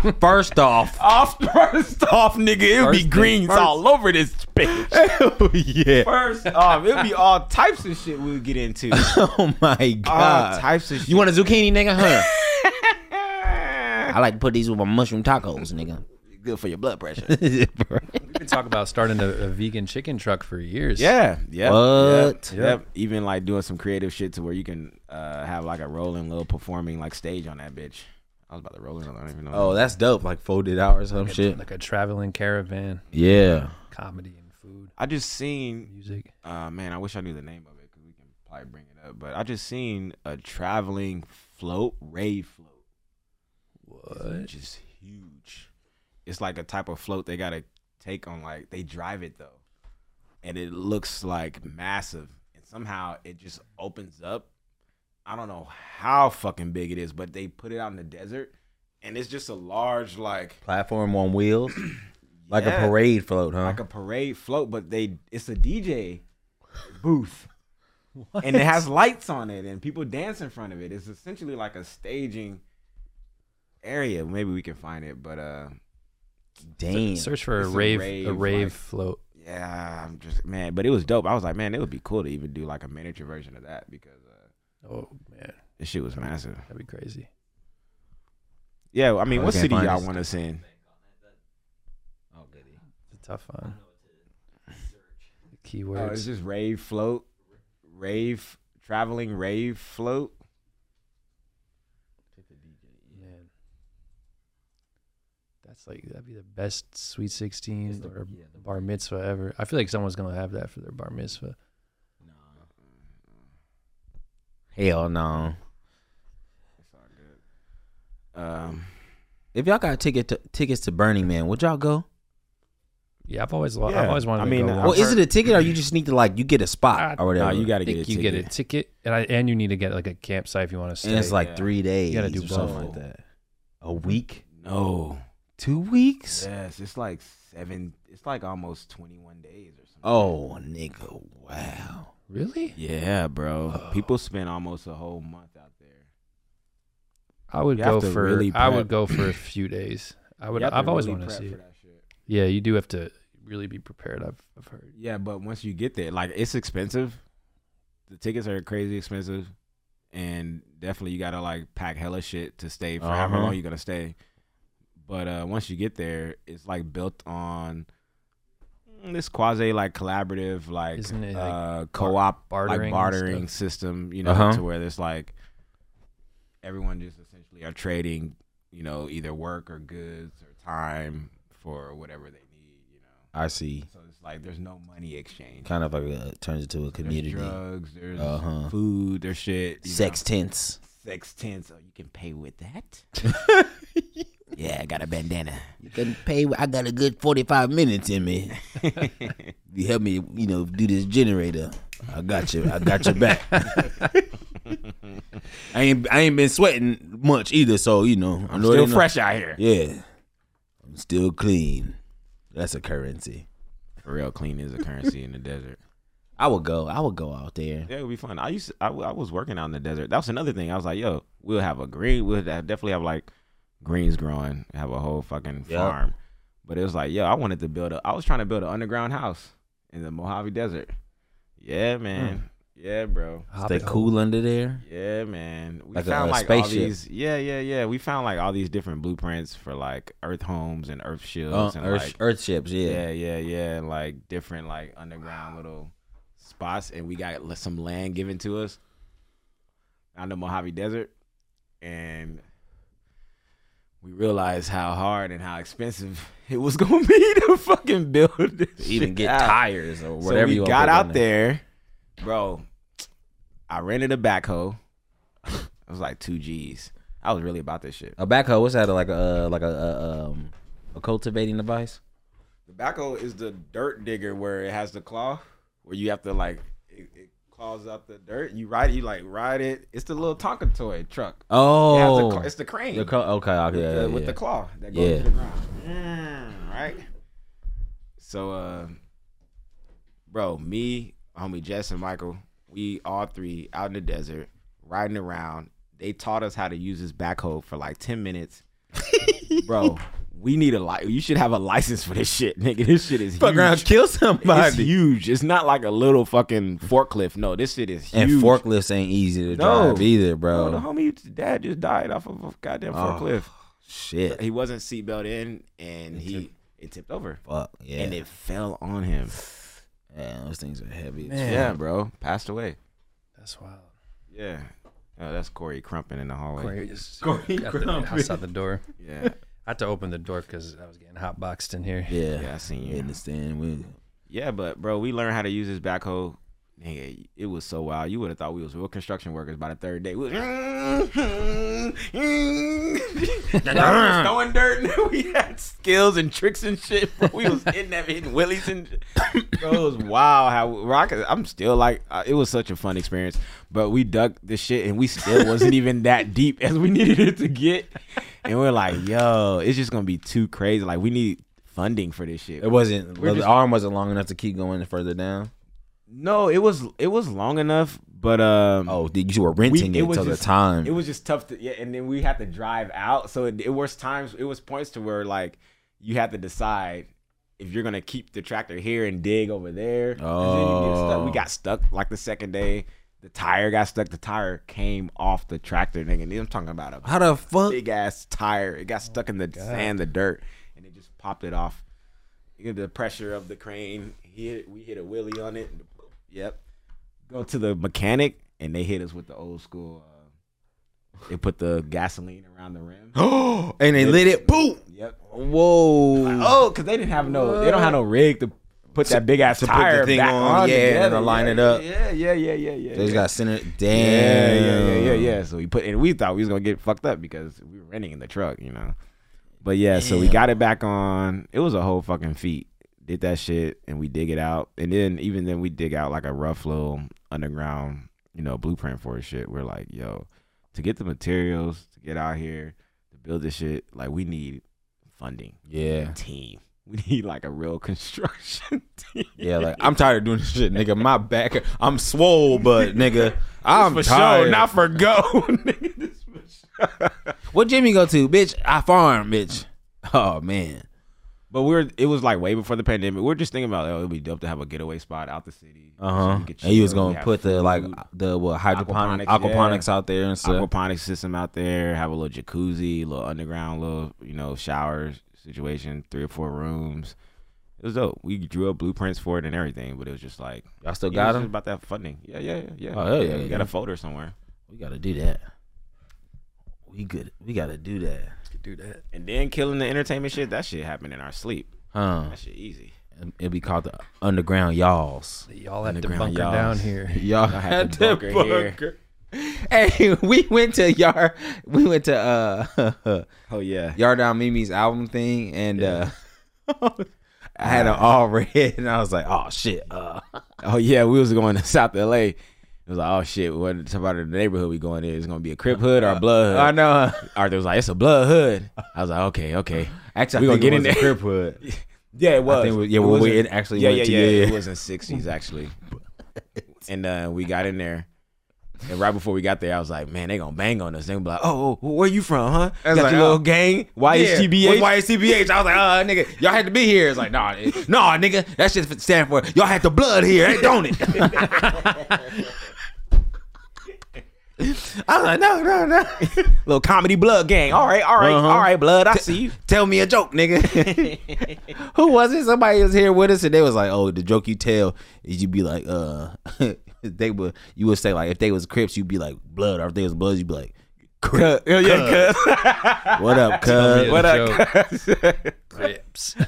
was first off. off first off, nigga, it would be First thing greens first. all over this bitch. Hell oh, yeah. First off, it would be all types of shit we would get into. Oh my all god. types of shit. you want a zucchini, nigga? Huh? I like to put these with my mushroom tacos, nigga. good for your blood pressure. We've been talking about starting a, a vegan chicken truck for years. Yeah, yeah. What? Yep, yep. Even like doing some creative shit to where you can uh, have like a rolling little performing like stage on that bitch. I was about to roll in. I don't even know. Oh, that's dope. Like folded out or some like a, shit. like a traveling caravan, Yeah. comedy and food, I just seen. music. Uh, man, I wish I knew the name of it because we can probably bring it up. But I just seen a traveling float, rave float. What? Is huge. It's like a type of float they gotta take on. Like they drive it though, and it looks like massive. And somehow it just opens up. I don't know how fucking big it is, but they put it out in the desert, and it's just a large like Platform on wheels. Like Yeah. a parade float, huh? like a parade float, but they it's a DJ booth. And it has lights on it and people dance in front of it. It's essentially like a staging area. Maybe we can find it, but uh Damn. Search for a It's a rave, rave, a rave like- float. yeah, I'm just man, but it was dope. I was like, man, it would be cool to even do like a miniature version of that because uh Oh man, This shit was massive. That'd be crazy. Yeah, I mean, Oh, what city y'all want us in? Oh goodie. It's a tough one. Oh, Keywords. it's just rave float, rave traveling rave float. Man. That's like that'd be the best sweet sixteen or bar mitzvah ever. I feel like someone's gonna have that for their bar mitzvah. No. Hell no. Um, If y'all got ticket to, tickets to Burning Man, would y'all go? Yeah, I've always, Yeah, I've always wanted I to mean, go. I've watch Well, is it a ticket or you just need to like you get a spot Ah, or whatever? Nah, you got to get a you ticket. get a ticket, and I, and you need to get like a campsite if you want to stay. and it's like yeah. three days You gotta do or something like that. A week, No. Two weeks. Yes, it's like seven. It's like almost twenty one days or something. Oh, nigga, wow. really? Yeah, bro. People spend almost a whole month out there. I would You go for. really I would go for a few days. I would. You have I've always really wanted to see for it. that shit. Yeah, you do have to really be prepared. I've I've heard. Yeah, but once you get there, like it's expensive. The tickets are crazy expensive, and definitely you gotta like pack hella shit to stay for however Uh-huh. long you're gonna stay. But uh once you get there, it's like built on mm, this quasi like collaborative like, Isn't like, uh co-op bartering like bartering system, you know, Uh-huh. to where there's like everyone just essentially are trading, you know, either work or goods or time for whatever they need, you know. I see. So it's like there's no money exchange. Kind of like a, turns into a community. There's drugs, there's Uh-huh. food, there's shit. you Sex tents. sex tents. So you can pay with that. yeah, I got a bandana. You can pay. I got a good forty-five minutes in me. you help me, you know, do this generator. I got you. I got your back. I ain't. I ain't been sweating much either, so you know. I'm still know- fresh out here. Yeah, I'm still clean. That's a currency. Real, clean is a currency in the desert. I would go. I would go out there. Yeah, it would be fun. I used to, I, I was working out in the desert. That was another thing. I was like, yo, we'll have a green. We'll have, definitely have like greens growing. Have a whole fucking Yep. farm. But it was like, yo, I wanted to build a. I was trying to build an underground house in the Mojave Desert. Yeah, man. Yeah, bro. Hobbit Stay cool under there. Yeah, man. We Like found a like all these. Yeah, yeah, yeah. We found like all these different blueprints for like Earth homes and Earth shields Uh, and Earth, like Earth ships. Yeah. yeah, yeah, yeah, and like different like underground little spots, and we got some land given to us on the Mojave Desert, and we realized how hard and how expensive it was gonna be to fucking build this Even get out. tires or whatever. So we you got out there, bro. I rented a backhoe. it was like two G's. I was really about this shit. A backhoe. What's that? Like a uh, like a, a um a cultivating device. The backhoe is the dirt digger where it has the claw, where you have to like it, it claws up the dirt. You ride it, you like ride it. It's the little Tonka toy truck. It the Oh, it's the crane the co- okay, okay, with, yeah, the, yeah, with the claw that goes Yeah. to the ground. Mm, right. So, uh, bro, me, homie Jess, and Michael, we all three out in the desert riding around. They taught us how to use this backhoe for like ten minutes, bro. We need a li- You should have a license for this shit, nigga. This shit is Fuck huge. around, kill somebody. It's huge. It's not like a little fucking forklift. No, this shit is huge. And forklifts ain't easy to No. drive either, bro. Bro, the homie dad just died off of a goddamn Oh, forklift. Shit. He wasn't seatbelt in, and he it tipped over, Fuck yeah. and it fell on him. Man, those things are heavy. Yeah, bro, passed away. That's wild. Yeah, oh, that's Corey Crumpin in the hallway. Corey just Corey got the Crumpin. outside the door. Yeah, I had to open the door because I was getting hot boxed in here. Yeah. yeah, I seen You you. understand? We, Yeah, but bro, we learned how to use this backhoe. Nigga, it was so wild. You would have thought we was real construction workers by the third day. We was throwing dirt. and we had skills and tricks and shit. Bro. We was in that hitting willies and bro, it was wild. How rock. I'm still like, uh, it was such a fun experience. But we dug the shit and we still wasn't even that deep as we needed it to get. And we're like, yo, it's just gonna be too crazy. Like we need funding for this shit. it wasn't. Well, just- the arm wasn't long enough to keep going further down. No, it was it was long enough, but um, Oh, did- you were renting we- it, was till the time. It was just tough to yeah, and then we had to drive out. So it, it was times it was points to where like you had to decide if you're gonna keep the tractor here and dig over there. 'Cause then you get stuck. Oh. We got stuck like the second day. The tire got stuck. The tire came off the tractor, nigga. And I'm talking about a How the fuck? big ass tire. It got stuck in the sand, the dirt, and it just popped it off. You get the pressure of the crane. He hit, we hit a wheelie on it. Yep. Go to the mechanic, and they hit us with the old school. Uh, they put the gasoline around the rim. Oh, and they lit it. Boom. Yep. Whoa. Oh, because they didn't have no. They don't have no rig to put that big ass to put the tire thing on, on. yeah, and together. to line yeah, it up. Yeah, yeah, yeah, yeah, yeah. They just got center. Damn. yeah, yeah, yeah, yeah. So we put, and we thought we was gonna get fucked up because we were renting in the truck, you know. But yeah, so we got it back on. It was a whole fucking feat. Did that shit, and we dig it out, and then even then we dig out like a rough little underground, you know, blueprint for shit. We're like, yo, to get the materials to get out here to build this shit, like we need funding, Yeah. team. We need like a real construction team. Yeah, like I'm tired of doing this shit, nigga. My back, I'm swole, but nigga, I'm for tired. show, not for go. nigga. This for show. what Jimmy go to, bitch? I farm, bitch. Oh man, But we are it was like way before the pandemic. We're just thinking about, oh, it'd be dope to have a getaway spot out the city. uh huh. could And you was gonna put the like the what hydroponic Aquaponics, aquaponics, yeah. out there and stuff. aquaponics system out there, have a little jacuzzi, little underground, little you know shower situation, three or four rooms. It was dope. We drew up blueprints for it and everything, but it was just like Y'all still got them? about that funding. Yeah, yeah, yeah. yeah. Oh, hell yeah, We got a folder somewhere. We gotta do that. We good. We gotta do that, do that. And then killing the entertainment shit. That shit happened in our sleep. huh? That shit easy. It'd be called the underground y'alls. Y'all have to bunker y'alls. down here. Y'all had to bunker here. Hey, we went to Yard. We went to uh Oh yeah. Yard Down Mimi's album thing, and uh I had it all red, and I was like, "Oh shit!" Uh, Oh yeah, we was going to South LA. It was like, oh shit, what about the neighborhood we going in? It's gonna be a Crip hood or a blood hood. I know. Arthur was like, it's a blood hood. I was like, okay, okay. Actually, We gonna get in there. Crip hood. Yeah, it was. I think we- yeah, It well, was we- it actually yeah, went yeah, to- yeah, yeah, It was in sixties actually. And uh, we got in there. And right before we got there, I was like, man, they gonna bang on us. They gonna be like, oh, oh, where you from, huh? Got like, your oh. little gang, YHTBH. Yeah, YHTBH. I was like, uh, nigga, y'all had to be here. It's like, nah, it- nah, nigga, that shit stand for y'all had the blood here, ain't don't it? I was like, no, no, no. little comedy blood gang. All right, all right, Uh-huh. all right, blood. I see you. Tell me a joke, nigga. Who was it? Somebody was here with us, and they was like, "Oh, the joke you tell is you be like, uh, they would you would say like if they was Crips, you'd be like blood, or if they was Bloods, you'd be like, Crip. Yeah, yeah, cuz. what up, cuz? What up, cuz? Rips.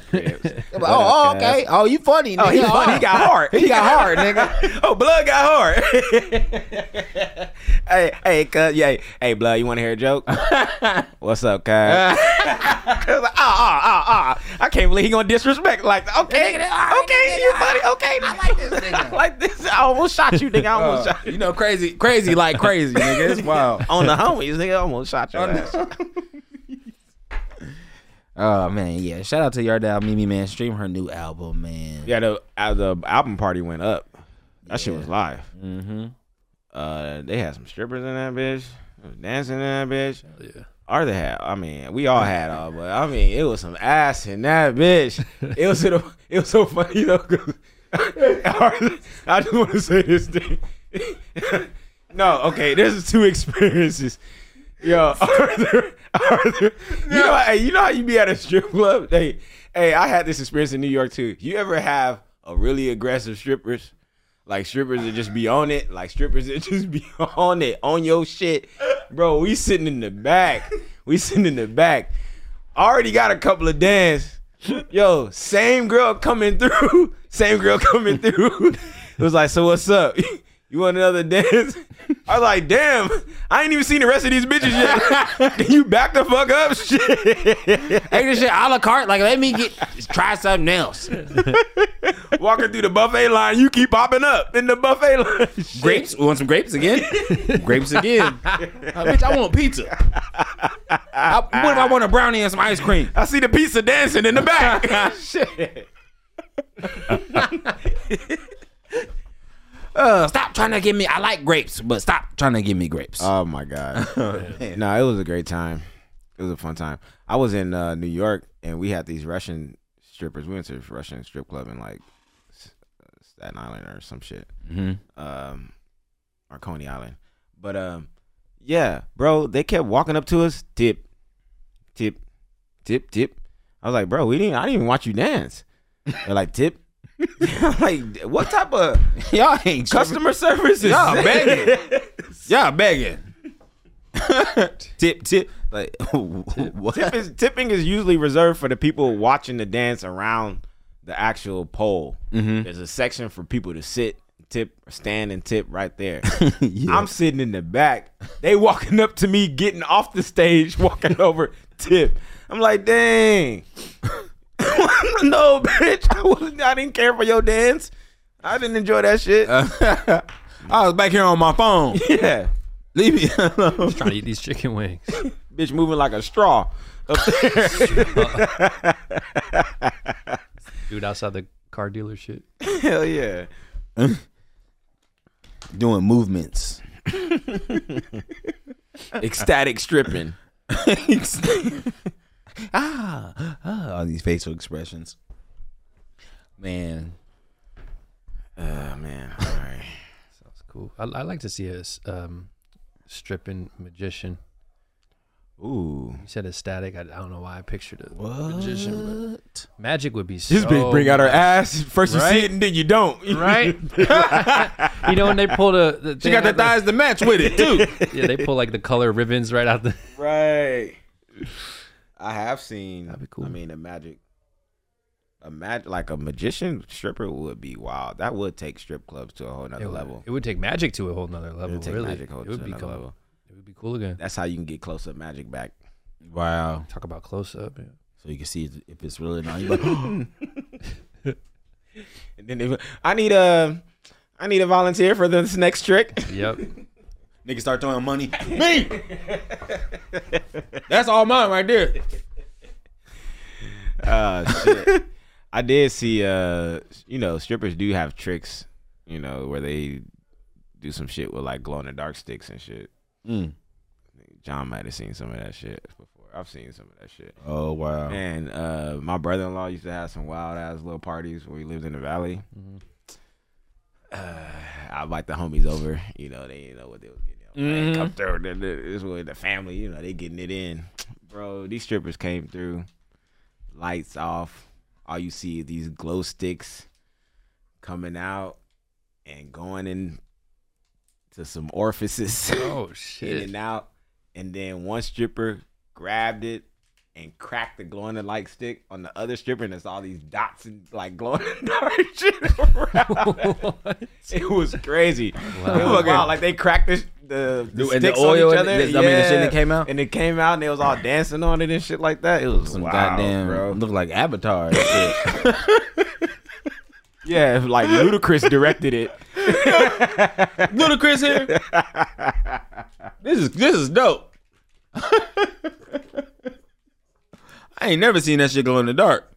Oh, oh, okay. Oh, you funny. Nigga. Oh, he funny. He got hard. He got hard, nigga. oh, blood got hard. hey, hey, cuz, yeah, hey, blood, you want to hear a joke? What's up, cuz? I was like, ah, ah, ah, ah. I can't believe he gonna disrespect like, okay, okay, you funny, okay. I like this nigga. I like this. I almost shot you, nigga. I almost shot you. You know, crazy, crazy like crazy, nigga. It's wild. On the homies, nigga, I almost shot your ass. Oh man, yeah. Shout out to Yardell Mimi, man. Stream her new album, man. Yeah, the uh, the album party went up. That shit was live. Mm-hmm. Uh, they had some strippers in that bitch, dancing in that bitch. yeah. Or they had, I mean, we all had all, but I mean, it was some ass in that bitch. It was, it was so funny, you know, 'cause- I just want to say this thing. no, okay, there's two experiences. Yo, Arthur, Arthur, you know, hey, you know how you be at a strip club? Hey, hey, I had this experience in New York too. You ever have a really aggressive strippers? Like strippers that just be on it, like strippers that just be on it, on your shit. Bro, we sitting in the back. We sitting in the back. Already got a couple of dance. Yo, same girl coming through. Same girl coming through. It was like, so what's up? You want another dance? I was like, damn, I ain't even seen the rest of these bitches yet. Can you back the fuck up? Shit. Hey, this shit a la carte. Like, let me get try something else. Walking through the buffet line, you keep popping up in the buffet line. Shit. Grapes? We want some grapes again? grapes again. Uh, bitch, I want pizza. I, what if I want a brownie and some ice cream? I see the pizza dancing in the back. Shit. Uh, stop trying to give me. I like grapes, but stop trying to give me grapes. Oh my god. no, it was a great time. It was a fun time. I was in uh, New York and we had these Russian strippers. We went to this Russian strip club in like Staten Island or some shit. Mhm. Um, or Coney Island. But um, yeah, bro, they kept walking up to us, tip, tip, tip, tip. I was like, bro, we didn't. I didn't even watch you dance. They're like, tip. I'm like, what type of Y'all ain't customer services? Y'all begging. Y'all begging. tip tip like what? Tip is, tipping is usually reserved for the people watching the dance around the actual pole. Mm-hmm. There's a section for people to sit, tip, stand and tip right there. I'm sitting in the back. They walking up to me, getting off the stage, walking over, tip. I'm like, dang. no, bitch. I, wasn't, I didn't care for your dance. I didn't enjoy that shit. I was back here on my phone. yeah. Leave me alone. Trying to eat these chicken wings. Bitch moving like a straw. Up there. Dude outside the car dealership. Hell yeah. Doing movements. Ecstatic stripping. Ah, ah, all these facial expressions. Man, Oh man. All right. Sounds cool. I, I like to see a um, stripping magician. Ooh. You said ecstatic. I, I don't know why I pictured a magician, what? but magic would be so. This bitch bring out her ass. First you see it and then you don't. Right? you know when they pull the, the She got the have, like- to match with it too. yeah, they pull like the color ribbons right out the. right. I have seen. That'd be cool. I mean, a magic, a mag, like a magician stripper would be wild. That would take strip clubs to a whole nother It would, level. it would take magic to a whole nother It level. would take really, magic whole it to would another become. level. It would be cool again. That's how you can get close up magic back. Wow. Talk about close up. Yeah. So you can see if it's really not. You like, And then if, I need a, I need a volunteer for this next trick. Yep. niggas start throwing money. Me. That's all mine right there. Uh, shit. I did see, uh, you know, strippers do have tricks, you know, where they do some shit with like glow in the dark sticks and shit. Mm. John might have seen some of that shit before. I've seen some of that shit. Oh wow. And uh, my brother in law used to have some wild ass little parties where he lived in the valley. Uh, I invite the homies over. You know, they didn't know what they was getting. Mhm. Like, come through. the- the- This was the family. You know, they getting it in. Bro, these strippers came through. Lights off. All you see is these glow sticks coming out and going in to some orifices Oh shit. in and out. And then one stripper grabbed it and crack the glow in the light stick on the other stripper, and there's all these dots and like glowing in the dark shit around. it was crazy. Wow. It was wild. Like they cracked the the, the And the sticks oil on each and other. the- I mean, the shit that came out? and it came out, and they was all dancing on it and shit like that. It was Some wild, goddamn bro. look like Avatar. and shit. Yeah, like Ludacris directed it. Ludacris here. this is this is dope. I ain't never seen that shit glow in the dark.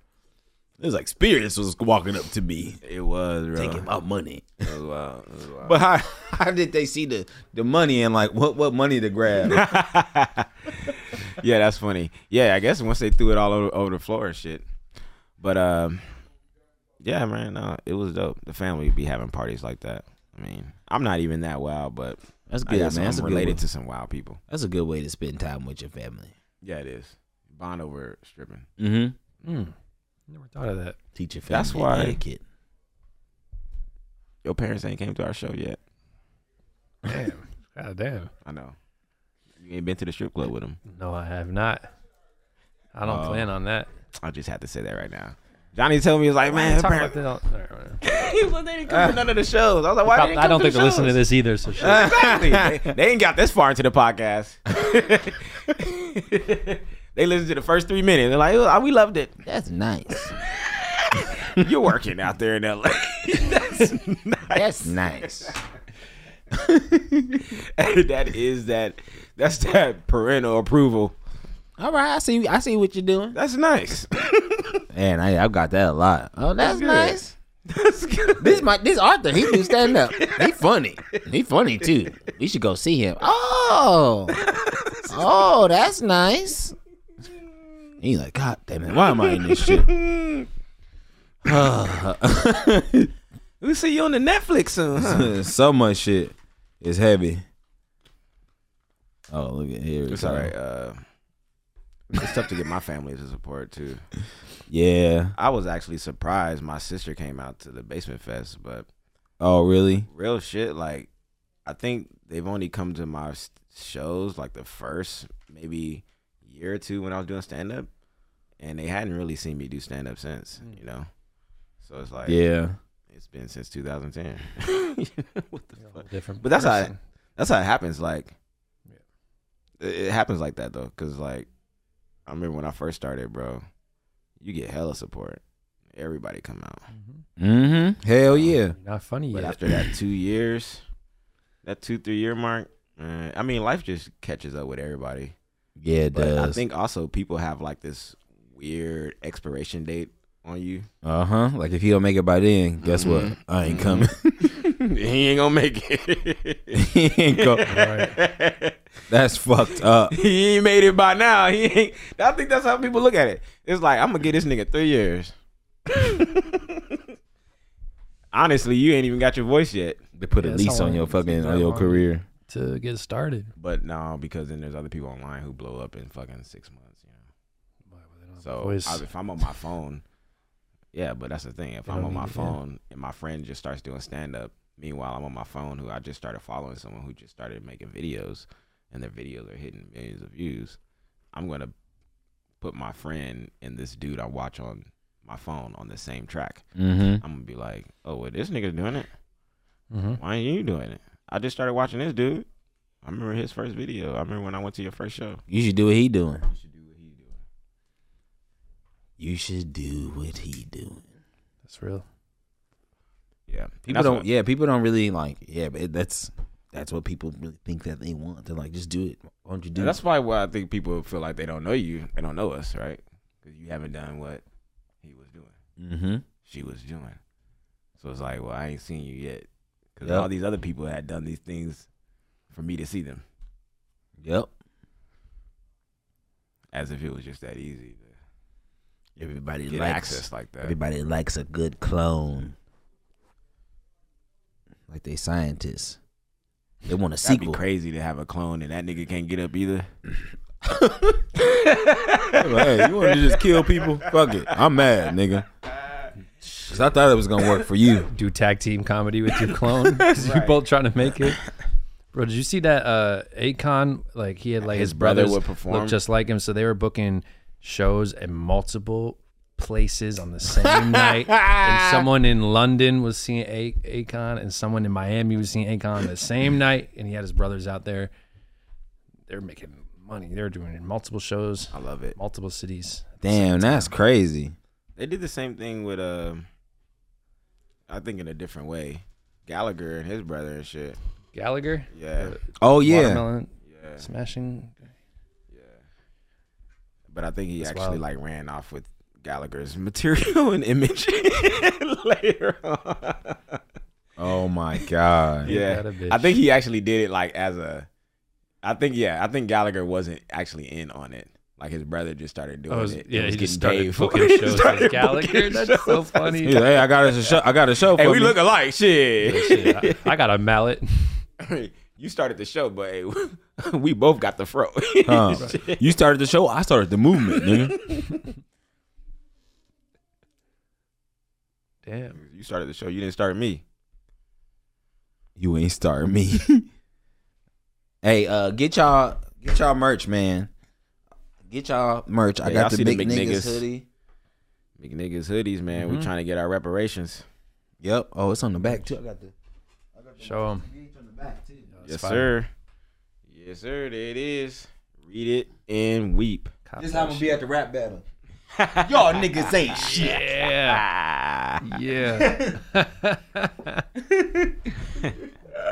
It was like spirits was walking up to me, It was, bro. taking my money. It was wild. It was wild. But how how did they see the the money and like what what money to grab? yeah, that's funny. Yeah, I guess once they threw it all over, over the floor and shit. But um, yeah, man, no, it was dope. The family be having parties like that. I mean, I'm not even that wild, but That's I good, man. some- That's a I'm good related one. to some wild people. That's a good way to spend time with your family. Yeah, it is. Bond over stripping. Mm-hmm. Mm. Never thought of that. Teach your That's why- etiquette. Your parents ain't came to our show yet. Damn. God damn. I know. You ain't been to the strip club with them. No, I have not. I don't Oh. plan on that. I just had to say that right now. Johnny told me he was like, Man, man, talk about that. all- all right, all right. he was like, they didn't come to none of the shows. I was like, why? they didn't I don't to think the they listen to this either. So. Exactly. they, they ain't got this far into the podcast. they listened to the first three minutes. They're like, oh, we loved it. That's nice. You're working out there in LA. That's nice. That's nice. that is that. That's that parental approval. All right, I see. I see what you're doing. That's nice. Man, I I got that a lot. Oh, that's, good. nice. That's good. This my this Arthur. He do stand up. He funny. He funny too. We should go see him. Oh, oh, that's nice. He like, God damn it, why am I in this shit? We see you on the Netflix soon. Huh? so much shit. is heavy. Oh, look at here. It's all right. Uh, it's tough to get my family to support too. Yeah. I was actually surprised my sister came out to the basement fest, but Oh, really? real shit, like I think they've only come to my shows like the first maybe year or two when I was doing stand up, and they hadn't really seen me do stand up since, you know. So it's like Yeah. it's been since 2010. what the You're fuck? different But that's how person. that's how it happens. Like, it, it happens like that though, because like I remember when I first started, bro. You get hella support. Everybody come out. Mhm. Mm-hmm. Hell yeah. You're not funny But yet. after that two years, that two three year mark, uh, I mean, life just catches up with everybody. Yeah, it But does. I think also people have like this weird expiration date on you. Uh huh. Like if he don't make it by then, guess what? Mhm. I ain't Mhm. coming. he ain't gonna make it. he ain't go. That's fucked up. he ain't made it by now. He ain't. I think that's how people look at it. It's like I'm gonna get this nigga three years. Honestly, you ain't even got your voice yet. They put Yeah, a lease on your fucking on your career. To get started. But no, because then there's other people online who blow up in fucking six months. You know. So I, if I'm on my phone, yeah, but that's the thing. If They I'm on my need it, yeah. phone and my friend just starts doing stand up, meanwhile I'm on my phone who I just started following someone who just started making videos, and their videos are hitting millions of views, I'm gonna put my friend and this dude I watch on my phone on the same track. Mm-hmm. I'm gonna be like, oh, well, this nigga's doing it. Mm-hmm. Why ain't you doing it? I just started watching this dude. I remember his first video. I remember when I went to your first show. You should do what he doing. You should do what he's doing. You should do what he doing. That's real. Yeah, People don't. what- yeah, people don't really like. Yeah, but it, that's that's what people really think that they want. They're like, just do it. Why don't you do? That's why why I think people feel like they don't know you. They don't know us, right? Because you haven't done what he was doing. Mm-hmm. She was doing. So it's like, well, I ain't seen you yet. Because Yep. all these other people had done these things for me to see them, Yep. as if it was just that easy to Everybody likes access like that. Everybody likes a good clone. Like they scientists. They want a sequel. crazy to have a clone and that nigga can't get up either. hey, you want to just kill people? Fuck it. I'm mad, nigga. Cause I thought it was gonna work for you. Do tag team comedy with your clone because you're both trying to make it. Bro, did you see that uh Akon? Like he had like his, His brother would perform? look just like him, so they were booking shows in multiple places on the same night. And someone in London was seeing A- Akon, and someone in Miami was seeing Akon the same night, and he had his brothers out there. They're making money. They're doing it in multiple shows, I love it. multiple cities. Damn, that's crazy. They did the same thing with um I think in a different way. Gallagher and his brother and shit. Gallagher, Yeah. Oh yeah. Watermelon Yeah. smashing. Yeah. But I think he That's actually wild. like ran off with Gallagher's material and image later on. Oh my god. yeah. that a bitch. I think he actually did it like as a I think yeah, I think Gallagher wasn't actually in on it. Like his brother just started doing Oh, is- it. yeah, was he just getting started booking shows Started with Gallagher. That's so funny. He's like, hey, I got a show. I got a show. Hey, we me. look alike. Shit. Shit, I, I got a mallet. you started the show, but hey, we both got the fro. Huh. You started the show. I started the movement, nigga. Damn. you started the show. You didn't start me. You ain't starting me. hey, uh, get y'all get y'all merch, man. Get y'all merch. I Yeah, got the see the big big niggas, niggas. hoodie. Big niggas hoodies, man. We Mhm. trying to get our reparations. Yep. Oh, it's on the back too. I got the. Show him. on the back too. yes, sir. Yes, sir. There it is. Read it and weep. This time I'm gonna be at the rap battle. Y'all niggas ain't shit. Yeah. Ah. Yeah.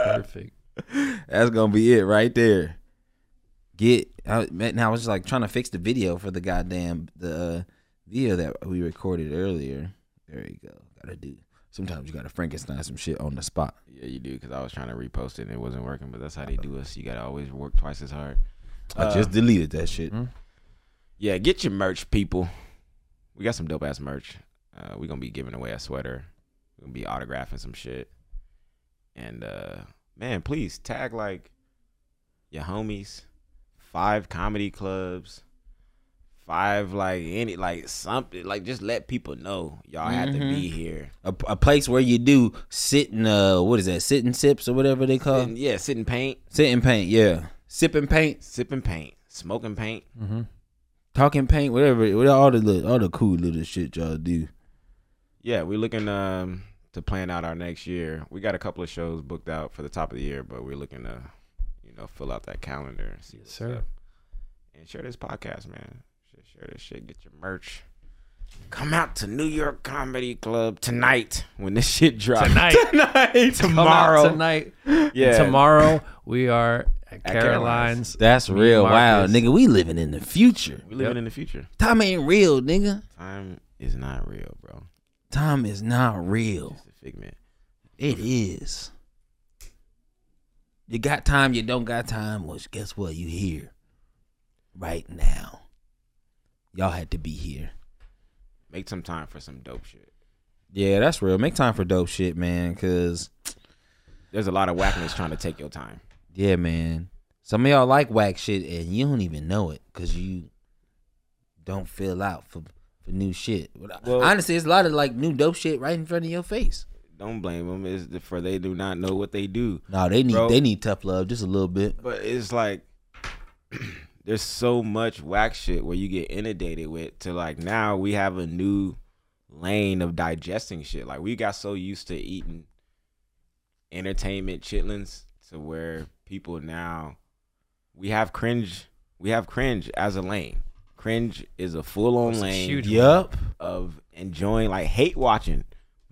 Perfect. That's gonna be it right there. Get I, now I was just like trying to fix the video for the goddamn the uh, video that we recorded earlier. There you go. Gotta do. Sometimes you gotta Frankenstein some shit on the spot. Yeah, you do. Because I was trying to repost it and it wasn't working. But that's how they do us. You gotta always work twice as hard. I Uh, just deleted that shit. Mhm. Yeah, get your merch, people. We got some dope ass merch. Uh, we're gonna be giving away a sweater. We're gonna be autographing some shit. And uh man, please tag like your homies, five comedy clubs, five like any like something like just let people know y'all have to be here. A, a place where you do sit and uh, what is that? Sit and sips or whatever they call. And, yeah, sit and paint, Sit and paint. Yeah, sip and paint, sip and paint, smoking paint. talking paint, whatever. what- All the little, all the cool little shit y'all do. Yeah, we're looking um to plan out our next year. We got a couple of shows booked out for the top of the year, but we're looking to, you know, fill out that calendar and see what's sir. up. And share this podcast, man. Share- Share this shit. Get your merch. Come out to New York Comedy Club tonight when this shit drops. Tonight. tonight, Come out tomorrow. tonight. Yeah, Tomorrow we are at, At Caroline's. Caroline's. That's Me, real. Wow, nigga, we living in the future. We living Yep. in the future. Time ain't real, nigga. Time is not real, bro. Time is not real. It's a figment. It is. You got time, you don't got time. Well, guess what? You here right now. Y'all had to be here. Make some time for some dope shit. Yeah, that's real. Make time for dope shit, man. Cause There's a lot of whackness trying to take your time. yeah, man. Some of y'all like whack shit and you don't even know it because you don't fill out for for new shit. Well- honestly, it's a lot of like new dope shit right in front of your face. Don't blame them. Is for they do not know what they do. No, they need Bro. they need tough love just a little bit. But it's like there's so much whack shit where you get inundated with to like now we have a new lane of digesting shit. Like we got so used to eating entertainment chitlins to where people now we have cringe we have cringe as a lane. Cringe is a full on lane huge Yup. of enjoying like hate watching.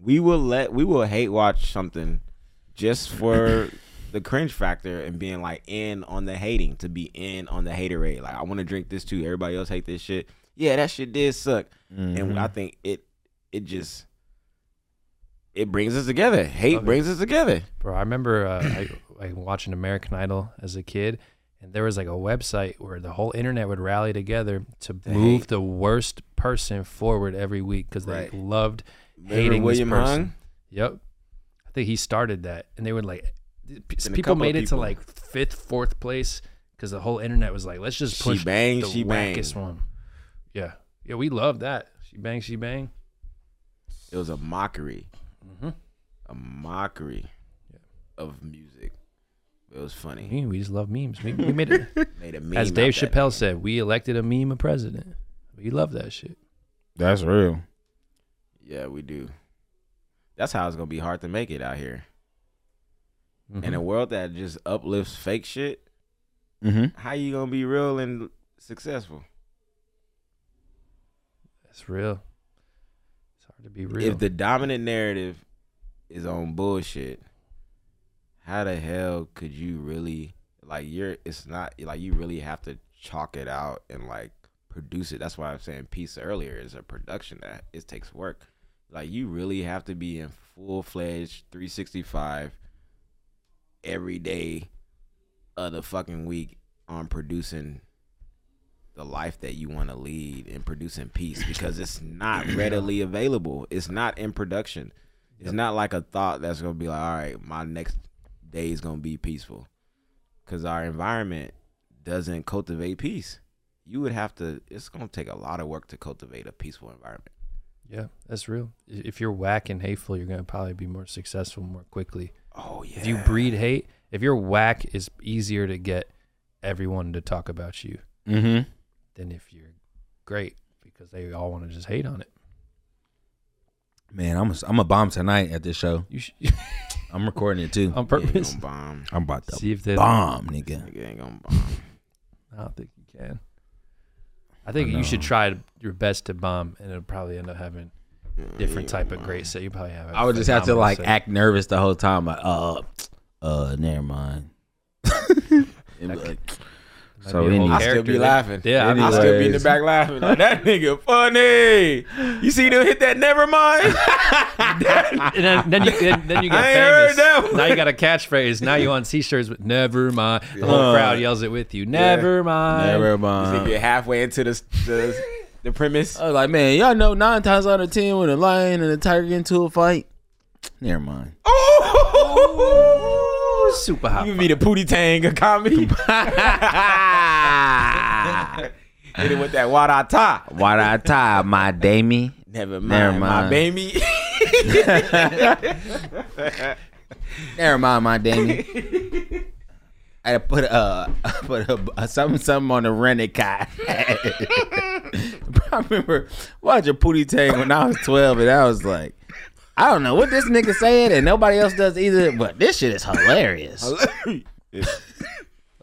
We will let we will hate watch something just for the cringe factor and being like in on the hating to be in on the haterade. Like I want to drink this too. Everybody else hate this shit. Yeah, that shit did suck. And I think it it just it brings us together. Hate it. brings us together. Bro, I remember uh, I, like watching American Idol as a kid, and there was like a website where the whole internet would rally together to move hate. the worst person forward every week because they Right. loved Remember hating William this person. Hung? Yep, I think he started that, and they would like p- Been a people made it to like fifth, fourth place because the whole internet was like, let's just She push bang, the she bang. one. Yeah, yeah, we love that. She bang, she bang. It was a mockery. Mhm. A mockery of music. It was funny. Me, we just love memes. We, we made it. Made a meme As Dave Chappelle said, we elected a meme a president. We love that shit. That's real. Yeah, we do. That's how it's gonna be hard to make it out here. Mhm. In a world that just uplifts fake shit, Mm-hmm. how you gonna be real and successful? It's real. It's hard to be real. If the dominant narrative is on bullshit, how the hell could you really like you're it's not like you really have to chalk it out and like produce it. That's why I'm saying piece earlier is a production that it takes work. Like you really have to be in full fledged 365 every day of the fucking week on producing the life that you want to lead and producing peace because it's not readily available. It's not in production. It's not like a thought that's gonna be like, all right, my next day is gonna be peaceful, because our environment doesn't cultivate peace. You would have to. It's gonna take a lot of work to cultivate a peaceful environment. Yeah, that's real. If you're whack and hateful, you're gonna probably be more successful more quickly. Oh yeah. If you breed hate, if you're whack, it's easier to get everyone to talk about you Mm-hmm. than if you're great because they all want to just hate on it. Man, I'm a, I'm a bomb tonight at this show. You should I'm recording it too. on purpose. gonna bomb. I'm about to See if they. bomb, nigga. Nigga ain't gonna bomb. I don't think you can. I think I you should try your best to bomb, and it'll probably end up having different type of great set. You probably have. I would just have to like set. act nervous the whole time. Like, uh, uh, never mind. Like, Might so be a whole I still be laughing. Yeah, I I still be in the back laughing. Like that nigga funny. You see them hit that never mind? and then, then you then, then you get I ain't heard famous. that one. Now you got a catchphrase. Now you on t-shirts with "Never mind." The whole Uh, crowd yells it with you. Never mind. never mind. You mind. get halfway into the the, the premise. I was like, man, y'all know nine times out of ten when a lion and a tiger get into a fight. Never mind. Oh Super hot. You can be the Pootie Tang of comedy. Hit it with that Wadata. Why I tie my Damie? Never mind, Never my baby. Never mind, my Damie. I had to put uh I put a, something something on the rented car. I remember watching Pootie Tang when I was twelve, and I was like, I don't know what this nigga said, and nobody else does either. But this shit is hilarious. I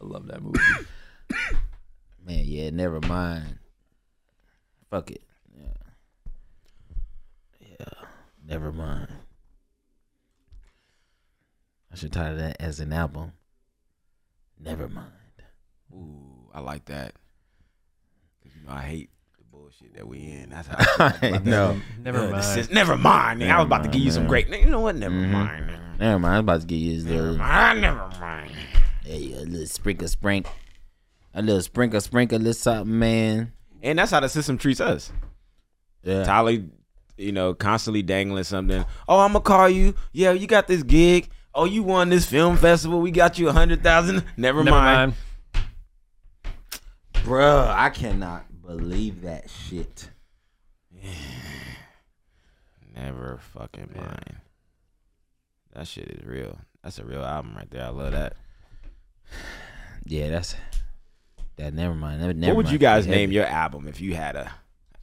love that movie. Man, yeah, never mind. Fuck it. Yeah. Yeah. Never mind. I should title that as an album. Never mind. Ooh, I like that. 'Cause, you know, I hate the bullshit that we in. That's how I feel I about know. that. Never mind. sis- never mind. nigga. I was about to give you some great. You know what? Never Mhm. mind. nigga. Never mind. I'm about to get you Never there. mind. Never mind. Hey. A little sprinkle, sprinkle. A little sprinkle, sprinkle, little something, man. And that's how the system treats us. Yeah. Tyler, you know, constantly dangling something. Oh, I'm gonna call you. Yeah, you got this gig. Oh, you won this film festival. We got you a hundred thousand. Never, Never mind. mind. Bruh, I cannot believe that shit. Never fucking mind. That shit is real. That's a real album right there. I love that. Yeah, that's that. Never mind. Never, never what would mind. you guys Heavy. name your album if you had a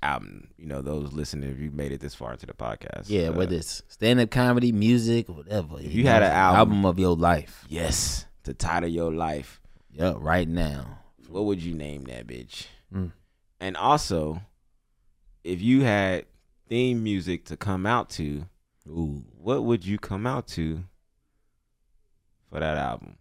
album? You know, those listening, if you made it this far into the podcast. Yeah, Uh, whether it's stand up comedy, music, whatever. If you had an album- album of your life, yes, the title of your life. yeah, right now. What would you name that bitch? Mm. And also, if you had theme music to come out to, Ooh, what would you come out to for that album?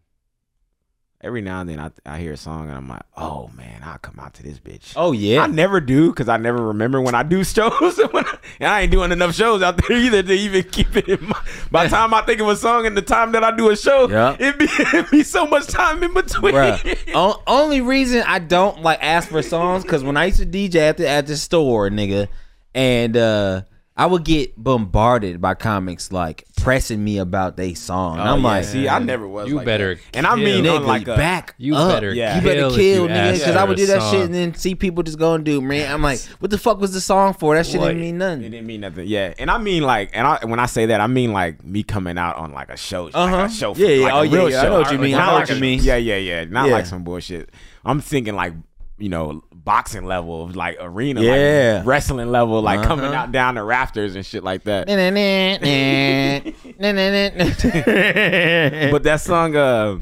Every now and then I, I hear a song and I'm like, oh man, I'll come out to this bitch. oh yeah, I never do because I never remember when I do shows. When I- and I ain't doing enough shows out there either to even keep it in mind. By the time I think of a song and the time that I do a show, Yeah. it be it be so much time in between. O- only reason I don't like ask for songs because when I used to DJ at the at the store, nigga, and uh I would get bombarded by comics like pressing me about they song. And Oh, I'm yeah. like, see, I never was. You like better that. and I mean nigga, like a back You up. better Yeah. You better kill if kill, you nigga, because I would do that song. shit and then see people just go and do, man. I'm like, what the fuck was the song for? That shit What? didn't mean nothing. It didn't mean nothing. Yeah, and I mean like, and I when I say that, I mean like me coming out on like a show, Uh-huh. like a show, Yeah, yeah. like Oh, a yeah, real yeah. I know what you mean. I Not know like what you mean. Yeah, yeah, yeah. Not Yeah. like some bullshit. I'm thinking like you know boxing level of like arena, Yeah. like wrestling level, like coming Uh-huh. out down the rafters and shit like that. but but that song, uh,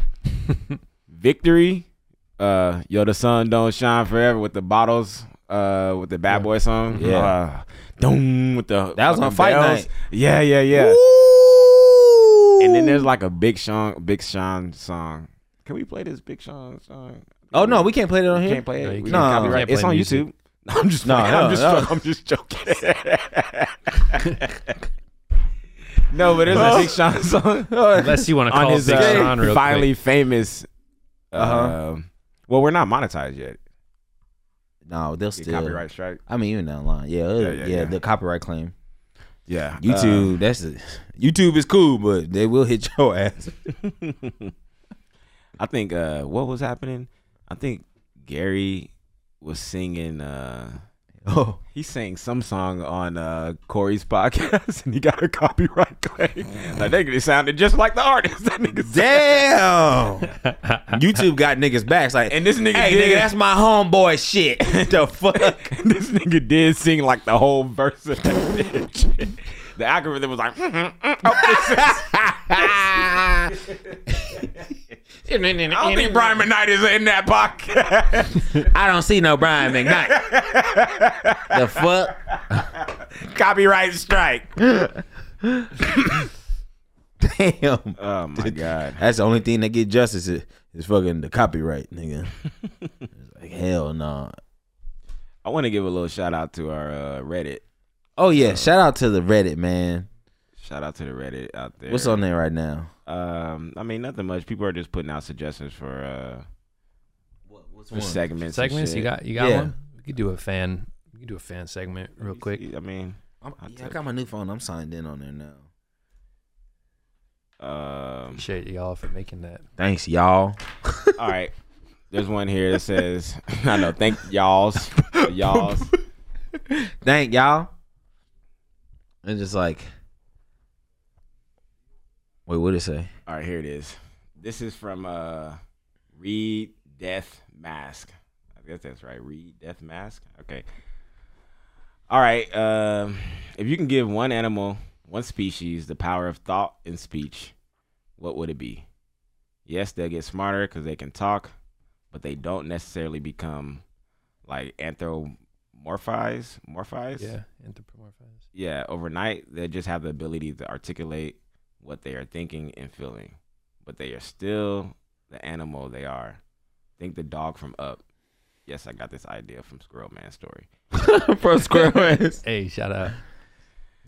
Victory, uh, Yo, the sun don't shine forever with the bottles, uh, with the bad boy song. Yeah. Uh, Doom with the That was on Fight bells. Night. Yeah, yeah, yeah. And then there's like a Big Sean, Big Sean song. Can we play this Big Sean song? Oh no, we can't play that on We here. can't play it. No, you we can't. can't No. copyright. It's on music. YouTube. I'm just No, playing. no, I'm just no. I'm just joking. no, but it's a Big Sean song Unless you want to on call his Big uh, Sean real finally quick. famous. uh Uh-huh. well, we're not monetized yet. No, they'll Get still copyright strike. I mean, even online. Yeah, uh, Yeah, yeah, yeah, yeah. the copyright claim. Yeah, YouTube, that's a, YouTube is cool, but they will hit your ass. I think uh, what was happening. I think Gary was singing. Uh, Oh, he sang some song on uh, Corey's podcast, and he got a copyright claim. like they it sounded just like the artist. That nigga damn! YouTube got niggas back. It's like, And this nigga hey, did. nigga, that's my homeboy shit. the fuck? this nigga did sing like the whole verse of that bitch. The algorithm was like, mm-hmm, mm, oh, this is- I don't think Brian McKnight is in that podcast. I don't see no Brian McKnight. the fuck? Copyright strike. Damn. Oh my god. That's the only thing that get justice is, is fucking the copyright, nigga. It's like hell no. I want to give a little shout out to our uh, Reddit. Oh yeah, shout out to the Reddit man. Shout out to the Reddit out there. What's on there right now? Um, I mean nothing much. People are just putting out suggestions for uh What's for segments. segments. You shit. got you got Yeah. one. We could do a fan. We could do a fan segment real quick. I mean, I'm, I'll yeah, I got my new phone. I'm signed in on there now. Um, Appreciate y'all for making that. Thanks, y'all. all right. There's one here that says, I know, thank y'all's. Y'all's. Thank y'all. It's just like, wait, what did it say? All right, here it is. This is from uh, Read Death Mask. I guess that's right. Read Death Mask. Okay. All right. Um, if you can give one animal, one species, the power of thought and speech, what would it be? Yes, they'll get smarter because they can talk, but they don't necessarily become like anthropomorphize, morphize. Yeah, anthropomorphized. Yeah, overnight they just have the ability to articulate what they are thinking and feeling, but they are still the animal they are. Think the dog from Up. Yes, I got this idea from Squirrel Man story. From Square Hey, shout out.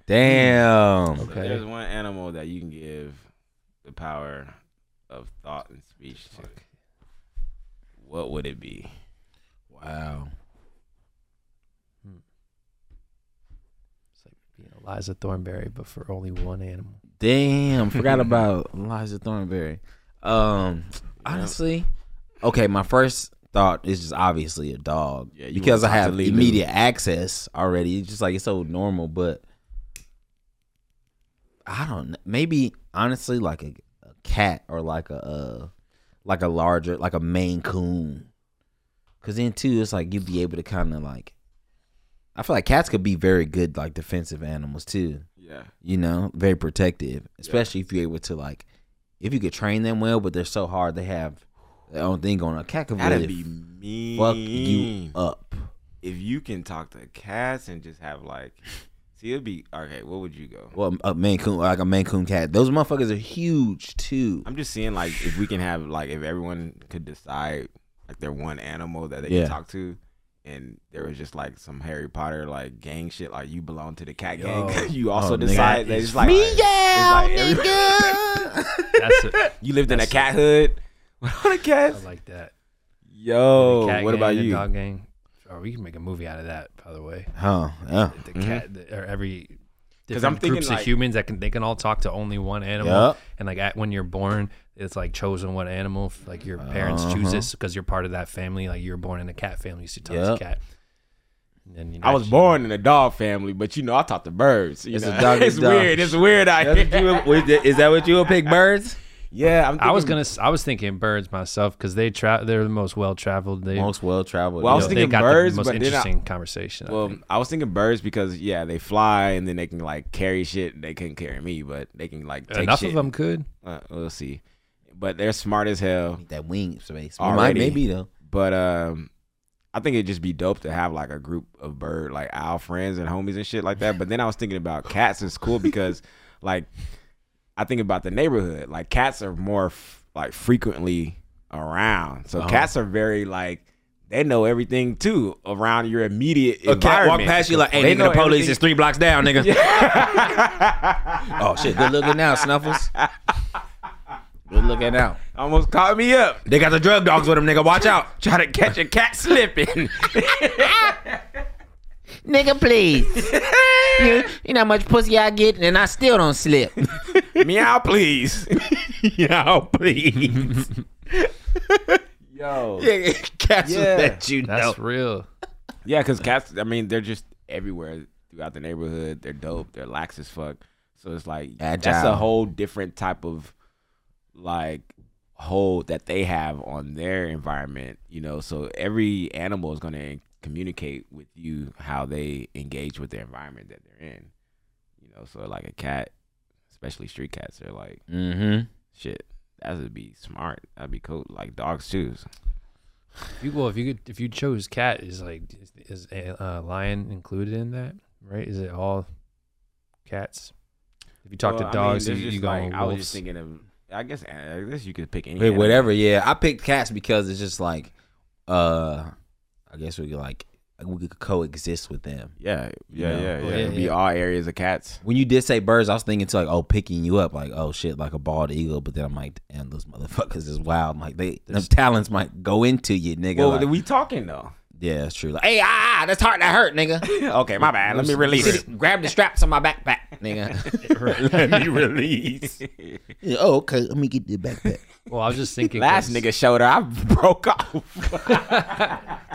Damn. So Okay. there's one animal that you can give the power of thought and speech to. What would it be? Wow. Hmm. It's like being Eliza Thornberry, but for only one animal. Damn. Forgot about Eliza Thornberry. Um, honestly, okay. My first thought is just obviously a dog Yeah, because I have immediate access already. It's just like it's so normal, but I don't know. Maybe honestly, like a, a cat or like a uh, like a larger, like a Maine Coon. Cause then too, it's like you'd be able to kind of like. I feel like cats could be very good, like defensive animals too. Yeah. You know, very protective, especially if you're able to like, if you could train them well. But they're so hard; they have their own thing going on. A cat could That'd be mean. fuck you up. If you can talk to cats and just have like, see, it'd be okay. What would you go? Well, a Maine Coon, like a Maine Coon cat. Those motherfuckers are huge too. I'm just seeing like if we can have like if everyone could decide like their one animal that they Yeah. can talk to, and there was just like some Harry Potter like gang shit like you belong to the cat Yo. gang. you also Oh, decide that it's like Me, yeah, like every- That's it. you lived in a That's cat hood. What on a I cat? like that. Yo, cat what gang, about you? Dog gang. Oh, we can make a movie out of that. By the way, Huh? Yeah. the Mhm. cat the, or every 'Cause I'm different thinking, groups like- of humans that can they can all talk to only one animal. Yup. And like at, when you're born, it's like chosen what animal. Like your parents choose Uh-huh. this because you're part of that family. Like you're born in a cat family, so you talk Yup. to cat. And then you I was born in a dog family, but you know I taught the birds. You It's know? a it's dog. weird. It's weird out That's here. you is that what you would pick? Birds? Yeah, I'm I was thinking- gonna. s- I was thinking birds myself because they tra- They're the most well traveled. They Most well traveled. Well, I was know, thinking they got birds, the most but then I- interesting conversation. Well, think. I was thinking birds because yeah, they fly and then they can like carry shit. They couldn't carry me, but they can like take enough shit. of them could. Uh, we'll see. But they're smart as hell. that wing space. Already. Might maybe though. But um, I think it'd just be dope to have like a group of bird like owl friends and homies and shit like that. But then I was thinking about cats is cool because like I think about the neighborhood. Like cats are more f- like frequently around, so Uh-huh. cats are very like. They know everything too around your immediate A cat walk environment. past you like, hey, They nigga, know the police everything- is three blocks down, nigga. oh shit, good looking now, Snuffles. Good looking now. Almost caught me up. They got the drug dogs with them, nigga. Watch out. Try to catch a cat slipping. Nigga, please. you, you know how much pussy I get, and I still don't slip. Meow, please. Meow, please. Yo. Yeah, cats will Yeah. let you know. That's real. Yeah, because cats, I mean, they're just everywhere throughout the neighborhood. They're dope. They're lax as fuck. So it's like that's a whole different type of like hold that they have on their environment. You know, so every animal is going to communicate with you how they engage with their environment that they're in. You know, so like a cat, especially street cats, they're like Mm-hmm. shit. That would be smart. That'd be cool. Like dogs too. If you, well, if you could, if you chose cat, is like is, is a uh, lion included in that? Right? Is it all cats? If you talk Well, to mean, dogs, there's you, just you go like, I was wolves. just thinking of. I guess I guess you could pick any. Wait, animal. whatever. Yeah, I picked cats because it's just like, uh, I guess we could like we could coexist with them. Yeah, yeah, know? yeah, yeah. Yeah, It'd be yeah. all areas of cats. When you did say birds, I was thinking to like, oh, picking you up, like, oh shit, like a bald eagle. But then I'm like, damn, those motherfuckers is wild. I'm like, they, them talents might go into you, nigga. Well, like- we talking though. yeah, that's true. Like, hey, ah, that's hard, to hurt, nigga. okay, my bad. Let me release it. grab the straps on my backpack. nigga. Let me release. Yeah, oh, okay. Let me get the backpack. Well, I was just thinking. Last 'cause nigga shoulder, I broke off.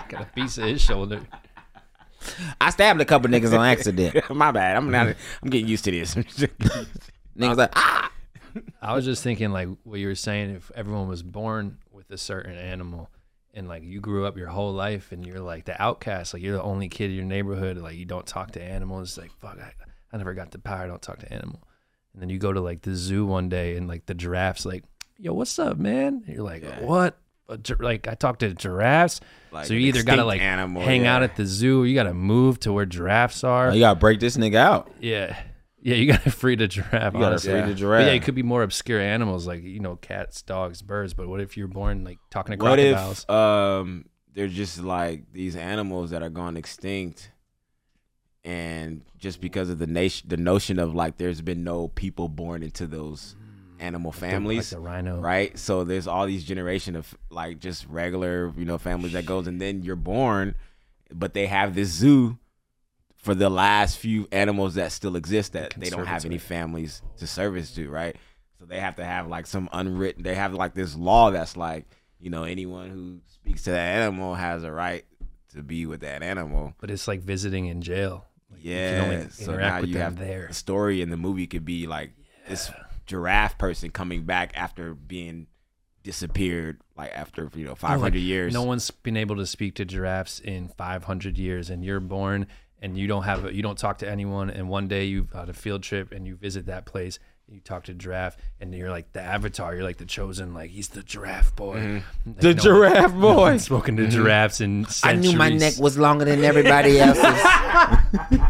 got a piece of his shoulder. I stabbed a couple niggas on accident. My bad. I'm not. I'm getting used to this. Niggas like, ah. I was just thinking, like what you were saying, if everyone was born with a certain animal, and like you grew up your whole life, and you're like the outcast, like you're the only kid in your neighborhood, like you don't talk to animals, like fuck, I, I never got the power, I don't talk to animal, and then you go to like the zoo one day, and like the giraffes, like, yo, what's up, man? And you're like, what? Like I talked to giraffes, Like so you either gotta like animal, hang out at the zoo, or you gotta move to where giraffes are. Oh, you gotta break this nigga out. yeah, yeah, you gotta free the giraffe. You gotta honestly. free Yeah. the But giraffe. yeah, it could be more obscure animals like you know cats, dogs, birds. But what if you're born like talking to crocodiles? what if um they're just like these animals that are gone extinct, and just because of the nation, the notion of like there's been no people born into those animal The- families, like the rhino, right? So there's all these generation of like just regular, you know, families that goes, and then you're born, but they have this zoo for the last few animals that still exist that they don't have any families to service to, right? So they have to have like some unwritten. They have like this law that's like, you know, anyone who speaks to that animal has a right to be with that animal. But it's like visiting in jail. Like, Yeah. So now you have there. the story in the movie could be like this giraffe person coming back after being disappeared, like after you know five hundred like, years. No one's been able to speak to giraffes in 500 years, and you're born and you don't have a, you don't talk to anyone. And one day you've uh, had a field trip and you visit that place. You talk to giraffe, and you're like the avatar. You're like the chosen. Like he's the giraffe boy. Mm-hmm. Like, The no- giraffe no boy. one's spoken to giraffes and I knew my neck was longer than everybody else's.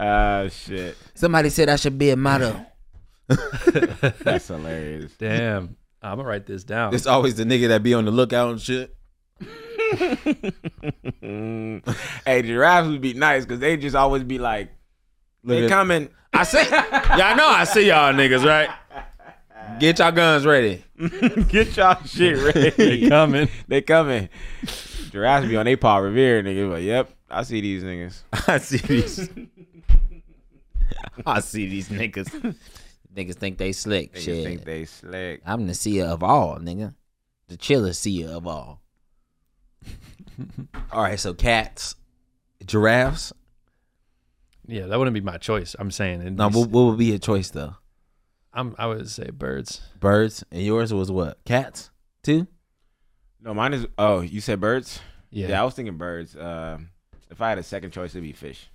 Ah, shit, Somebody said I should be a model. that's hilarious. Damn, I'm gonna write this down. It's always the nigga that be on the lookout and shit. hey, giraffes would be nice because they just always be like, they at- coming. I see. y'all know I see y'all niggas, right? Get y'all guns ready. Get y'all shit ready. they coming. they coming. Giraffes be on they Paul Revere, nigga. But yep, I see these niggas. I see these. I see these niggas. niggas think they slick. Niggas Shit. think they slick. I'm the seer of all, nigga. The chillest seer of all. all right, so cats, giraffes. Yeah, that wouldn't be my choice. I'm saying. it'd No, be- what, what would be your choice though? I'm, I would say birds. Birds, and yours was what? Cats, too. No, mine is. Oh, you said birds? Yeah. Yeah, I was thinking birds. Um, if I had a second choice, it'd be fish.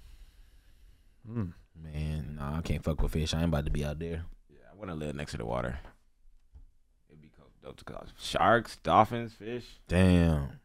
Mm. Man, no, I can't fuck with fish. I ain't about to be out there. Yeah, I want to live next to the water. It'd be cool. dope to call. Sharks, dolphins, fish. Damn.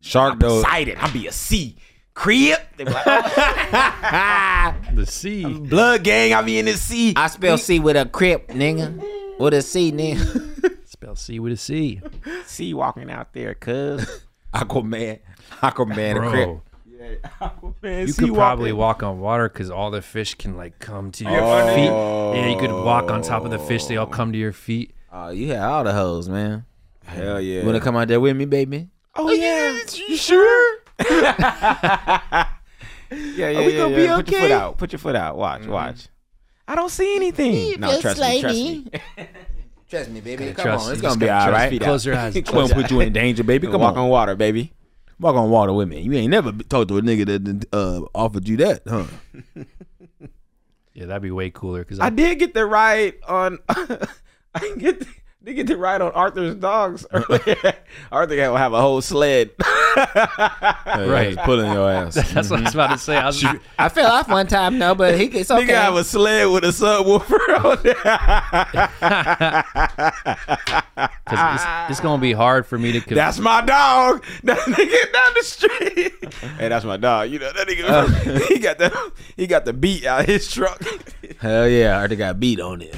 Shark I'm though. excited. I'll be a sea crib. They be like, oh, The C. blood gang. I'll be in the C. I spell C with a crip, nigga. With a C, nigga. Spell C with a C. sea walking out there, cuz. Aquaman. Aquaman a crip. Bro, yeah, man, you sea could probably walking. walk on water because all the fish can like come to your Oh. feet. Yeah, you could walk on top of the fish. They all come to your feet. Oh, you had all the hoes, man. Hell yeah. You wanna come out there with me, baby? Oh, oh yeah, you sure? Yeah, yeah, we yeah, gonna yeah. be Put your foot out. Put your foot out. Watch, watch. I don't see anything. No, trust me, trust me. Trust me, baby. Come trust on, it's it's gonna be gotta all trust right. feet out. Close your eyes. We won't put you in danger, baby. Come Walk on. on water, baby. Walk on water with me. You ain't never talked to a nigga that uh, offered you that, huh? Yeah, that'd be way cooler because I did get the ride on. I didn't get. The, did get to ride on Arthur's dogs earlier. Arthur had have a whole sled. Right. pulling your ass. That's what I was about to say. I was, I fell off one time, no, but he it's Nigga have a sled with a subwoofer on there. 'cause it's, it's gonna be hard for me to. Con- That's my dog. That nigga down the street. hey, that's my dog. You know that nigga. Oh. he got the he got the beat out his truck. Hell yeah, I already got beat on it.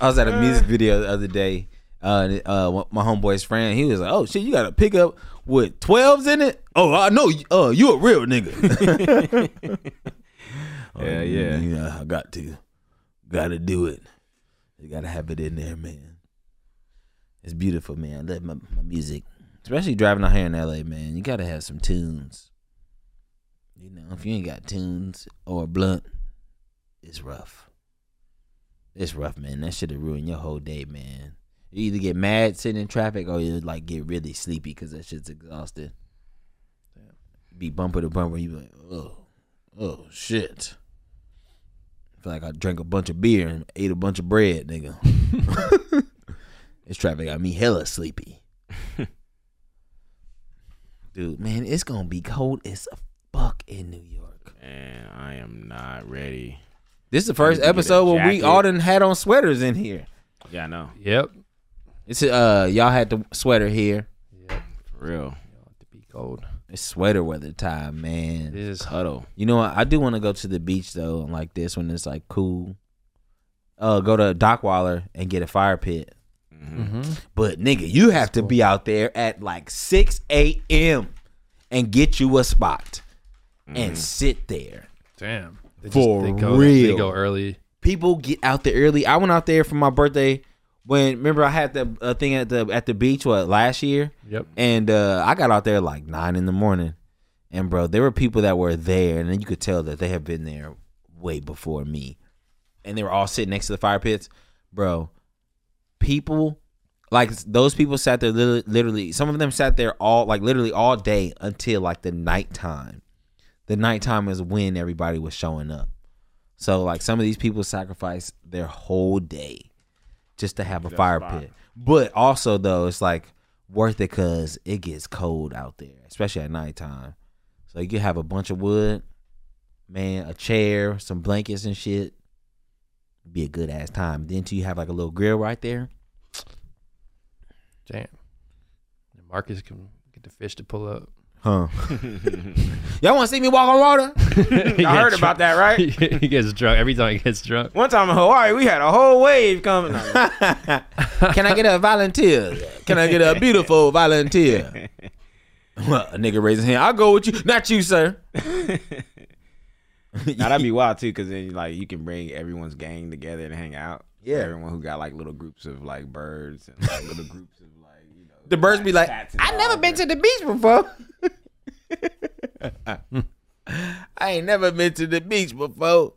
I was at a music video the other day. Uh, uh, my homeboy's friend, he was like, "Oh shit, you got a pickup with twelves in it? Oh, I know. Uh, you a real nigga." Oh, Yeah, yeah. yeah. I got to, got to do it. You got to have it in there, man. It's beautiful, man. I love my, my music, especially driving out here in LA, man. You got to have some tunes. You know, if you ain't got tunes or blunt, it's rough. It's rough, man. That should have ruined your whole day, man. You either get mad sitting in traffic or you like get really sleepy because that shit's exhausted. Be bumper to bumper, you be like, oh, oh shit. feel like I drank a bunch of beer and ate a bunch of bread, nigga. this traffic got me hella sleepy. Dude, man, it's gonna be cold as fuck in New York. Man, I am not ready. This is the first need to get a episode where we jacket. all done had on sweaters in here. Yeah, I know. Yep. It's uh y'all had the sweater here. Yep. For real. To be cold. It's sweater weather time, man. This is Huddle. You know what? I do want to go to the beach though, like this when it's like cool. Uh, go to Dockweiler and get a fire pit. Mm-hmm. But nigga, you have to be out there at like six a.m. and get you a spot and sit there. Damn. They For they go, real. They go early. people get out there early. I went out there for my birthday when remember I had the uh, thing at the at the beach what last year, Yep. and uh, I got out there like nine in the morning, and bro, there were people that were there, and then you could tell that they had been there way before me, and they were all sitting next to the fire pits, bro. People. Like those people sat there literally, literally, some of them sat there all like literally all day until like the nighttime. The nighttime is when everybody was showing up. So like some of these people sacrifice their whole day just to have a fire spot. pit. But also though, it's like worth it because it gets cold out there, especially at nighttime. So you can have a bunch of wood, man, a chair, some blankets and shit. Be a good ass time. Then too, you have like a little grill right there. Damn. And Marcus can get the fish to pull up. Huh? Y'all want to see me walk on water? I heard about that, right? he gets drunk every time he gets drunk. One time in Hawaii, we had a whole wave coming. Can I get a volunteer? Can I get a beautiful volunteer? Well, a nigga raising his hand. I'll go with you. Not you, sir. now that'd be wild too, because then like you can bring everyone's gang together and hang out. Yeah. everyone who got like little groups of like birds and like little groups of like you know. The birds be like, I never been to the beach before. I ain't never been to the beach before.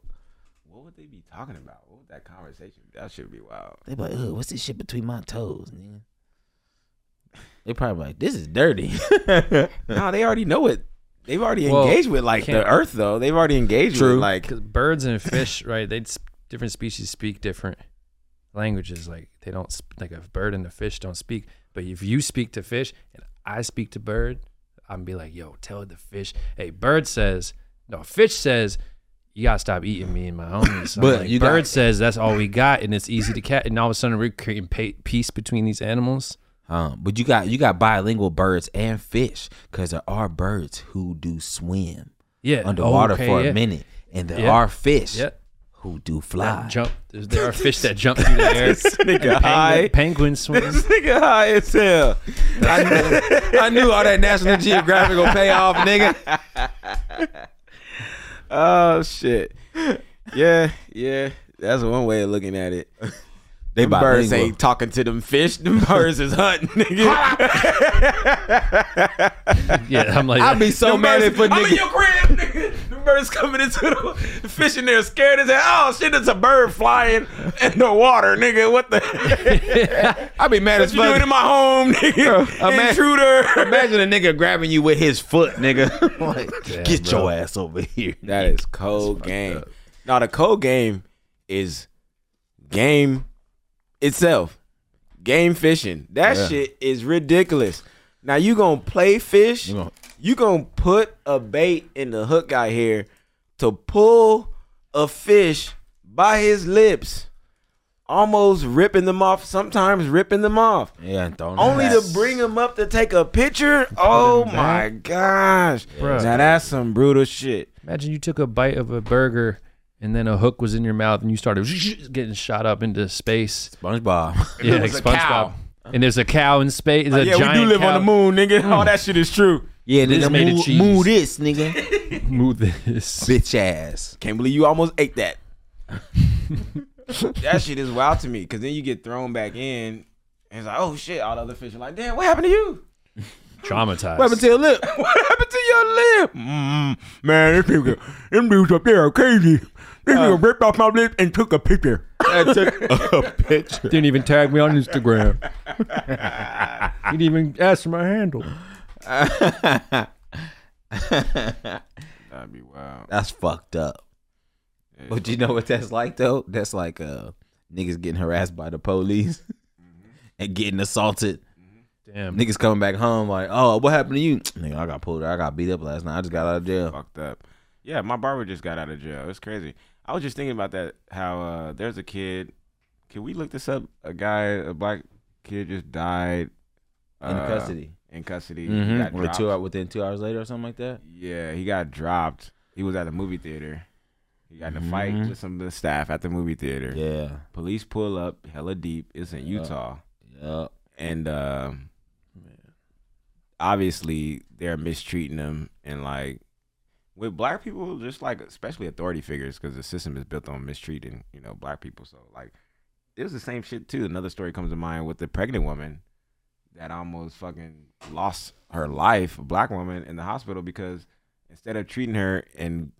What would they be talking about? What would that conversation? Be? That should be wild. They be like, Ugh, what's this shit between my toes, nigga? They probably like, this is dirty. no, they already know it. They've already Well, engaged with like the earth though. They've already engaged True. with like Because birds and fish, right? They different species speak different languages. Like they don't like a bird and a fish don't speak. But if you speak to fish and I speak to bird, I'm be like, yo, tell the fish. Hey, bird says no. Fish says you gotta stop eating me and my homies. But like, you bird got- says that's all we got and it's easy to catch. And all of a sudden we're creating pa- peace between these animals. um, but you got you got bilingual birds and fish because there are birds who do swim Yeah, underwater okay, for yeah. a minute, and there Yeah. are fish Yeah, who do that fly. jump. There's, there are fish that jump through the air. nigga And high. penguin, penguins swim. This nigga high as hell. I knew, I knew all that National Geographic will pay off, nigga. Oh shit. Yeah, yeah. That's one way of looking at it. They Them birds bilingual. ain't talking to them fish. Them birds is hunting, nigga. Yeah, I'm like, I'd be so Them mad birds- if a I'm in nigga. your crib, nigga. Them birds coming into the, the fish in there scared as hell. Oh shit, it's a bird flying in the water, nigga. What the? I'd be mad what as fuck. you doing fuck. in my home, nigga? ima- Intruder. Imagine a nigga grabbing you with his foot, nigga. like, Damn, get bro. your ass over here. That is cold game. Now the cold game is game itself. Game fishing. That Yeah. shit is ridiculous. Now you gonna play fish. You gonna- You gonna put a bait in the hook out here to pull a fish by his lips, almost ripping them off. Sometimes ripping them off. Yeah, and throwing Only to bring him up to take a picture. Oh my gosh! Bruh. Now that's some brutal shit. imagine you took a bite of a burger and then a hook was in your mouth and you started getting shot up into space. SpongeBob. Yeah, like. SpongeBob. And there's a cow in space. There's a yeah, we do live cow. on the moon, nigga. All that shit is true. yeah, This nigga, made of move, cheese. move this, nigga. Move this. Bitch ass. Can't believe you almost ate that. that shit is wild to me because then you get thrown back in and it's like, oh shit, all the other fish are like, damn, what happened to you? Traumatized. What happened to your lip? What happened to your lip? Mm, man, this nigga, them dudes up there are crazy. This nigga uh, ripped off my lip and took a picture. I took a picture. Didn't even tag me on Instagram. didn't even ask for my handle. That'd be wild. That's fucked up. But you know what that's like though? That's like uh niggas getting harassed by the police mm-hmm. and getting assaulted. Mm-hmm. Damn. Niggas coming back home like, oh, what happened to you? Nigga, I got pulled. I got beat up last night. I just got out of jail. Fucked up. Yeah, my barber just got out of jail. It's crazy. I was just thinking about that. How uh, there's a kid. Can we look this up? A guy, a black kid, just died In uh, custody. In custody. Mm-hmm. got two within two hours later or something like that. Yeah, he got dropped. He was at a movie theater. He got in a fight Mhm. with some of the staff at the movie theater. Yeah. Police pull up, hella deep. It's in Utah, Yep. and uh, obviously they're mistreating him and like with black people, just like especially authority figures, because the system is built on mistreating, you know, black people. So like, it was the same shit too. Another story comes to mind with the pregnant woman that almost fucking lost her life, a black woman in the hospital because instead of treating her and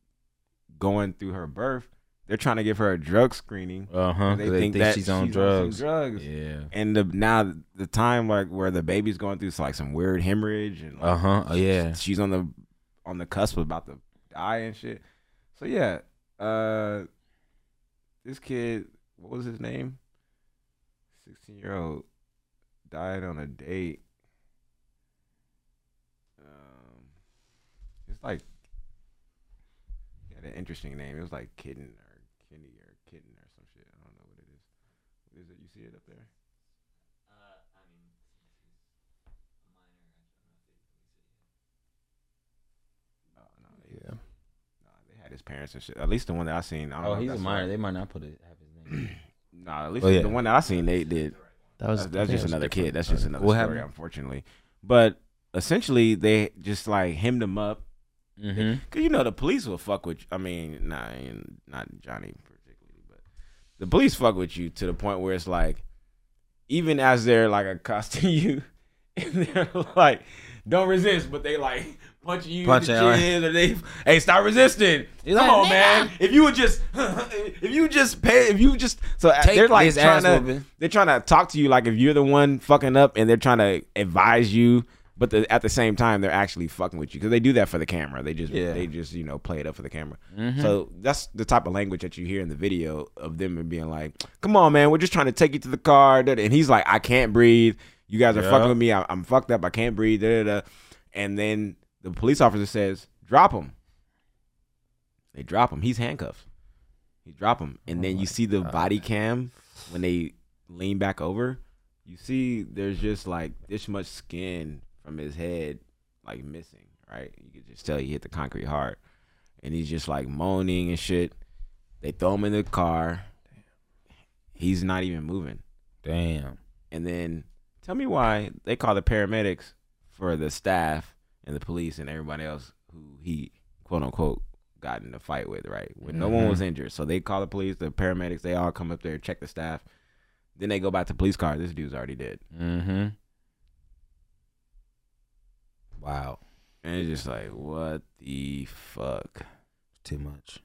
going through her birth, they're trying to give her a drug screening. Uh huh. They, think, that she's on some drugs. drugs. Yeah. And the now the time like where the baby's going through like some weird hemorrhage and like, Uh huh. Oh yeah. she's on the on the cusp of about to die and shit. So yeah, uh, this kid, what was his name? Sixteen year old died on a date. Um, it's like he had an interesting name. It was like Kitten or Kenny or Kitten or some shit. I don't know what it is. What is it? You see it up there? Oh no, they, Yeah. nah, they had his parents and shit. At least the one that I seen. I don't Oh, if he's a minor. right. They might not put it have his name. Nah, at least Oh, yeah. the one that I seen, they did. That was That's, that's just it was another different. kid. That's just another What story, happened? unfortunately. But essentially, they just like hemmed him up Mm-hmm. Cause you know the police will fuck with. I mean, nah, not Johnny particularly, but the police fuck with you to the point where it's like, even as they're like accosting you, and they're like, "Don't resist," but they like punch you Punch in it, the right. chin, or they, "Hey, stop resisting." You're Come like, on, man. If you would just, if you just pay, if you just, so Take they're like trying ass to, whooping. they're trying to talk to you like if you're the one fucking up, and they're trying to advise you. But the, at the same time, they're actually fucking with you because they do that for the camera. They just Yeah. they just you know play it up for the camera. Mm-hmm. So that's the type of language that you hear in the video of them and being like, "Come on, man, we're just trying to take you to the car," and he's like, "I can't breathe. You guys are Yeah. fucking with me. I, I'm fucked up. I can't breathe." Da, da, da. And then the police officer says, "Drop him." They drop him. He's handcuffed. He drop him, and then oh you see the body cam when they lean back over. You see, there's just like this much skin from his head, like missing. Right? You could just tell he hit the concrete hard, and he's just like moaning and shit. They throw him in the car. He's not even moving. Damn. And then tell me why they call the paramedics for the staff and the police and everybody else who he quote unquote got in a fight with, right? When no one was injured. So they call the police, the paramedics, they all come up there, check the staff. Then they go back to the police car. This dude's already dead. Mm-hmm. Wow. And it's just like, what the fuck? Too much.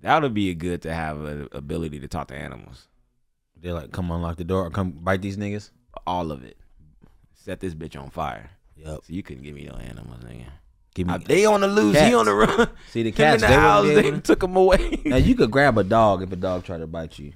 That would be good to have an ability to talk to animals. They're like, come unlock the door or come bite these niggas. All of it. Set this bitch on fire. Yep. So you couldn't give me no animals, nigga. Give me. Uh, they on the loose. He on the run. See the cats. the They house. They took him away. Now you could grab a dog if a dog tried to bite you.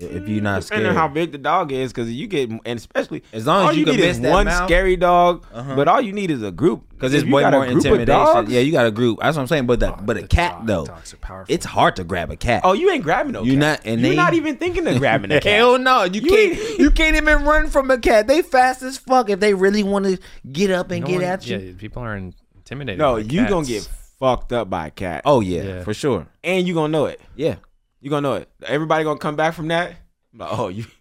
If you're not Depending scared. on how big the dog is, because you get, and especially As long as you you can need miss is one mouth. scary dog, Uh-huh. but all you need is a group. Because If it's you way got a more intimidation. dogs- Yeah, you got a group. That's what I'm saying. But the but a The cat dog- though, dogs are powerful. it's hard to grab a cat. Oh, you ain't grabbing no. You cat. not- and You're they- not even thinking of grabbing a cat. Hell no, you, You can't. You can't even run from a cat. They fast as fuck. If they really want to get up and No get one- at you. Yeah, people are intimidated. No, by you gonna get fucked up by a cat. Oh yeah, Yeah. for sure. and you gonna know it. Yeah. You gonna know it. Everybody gonna come back from that. Like, oh, you.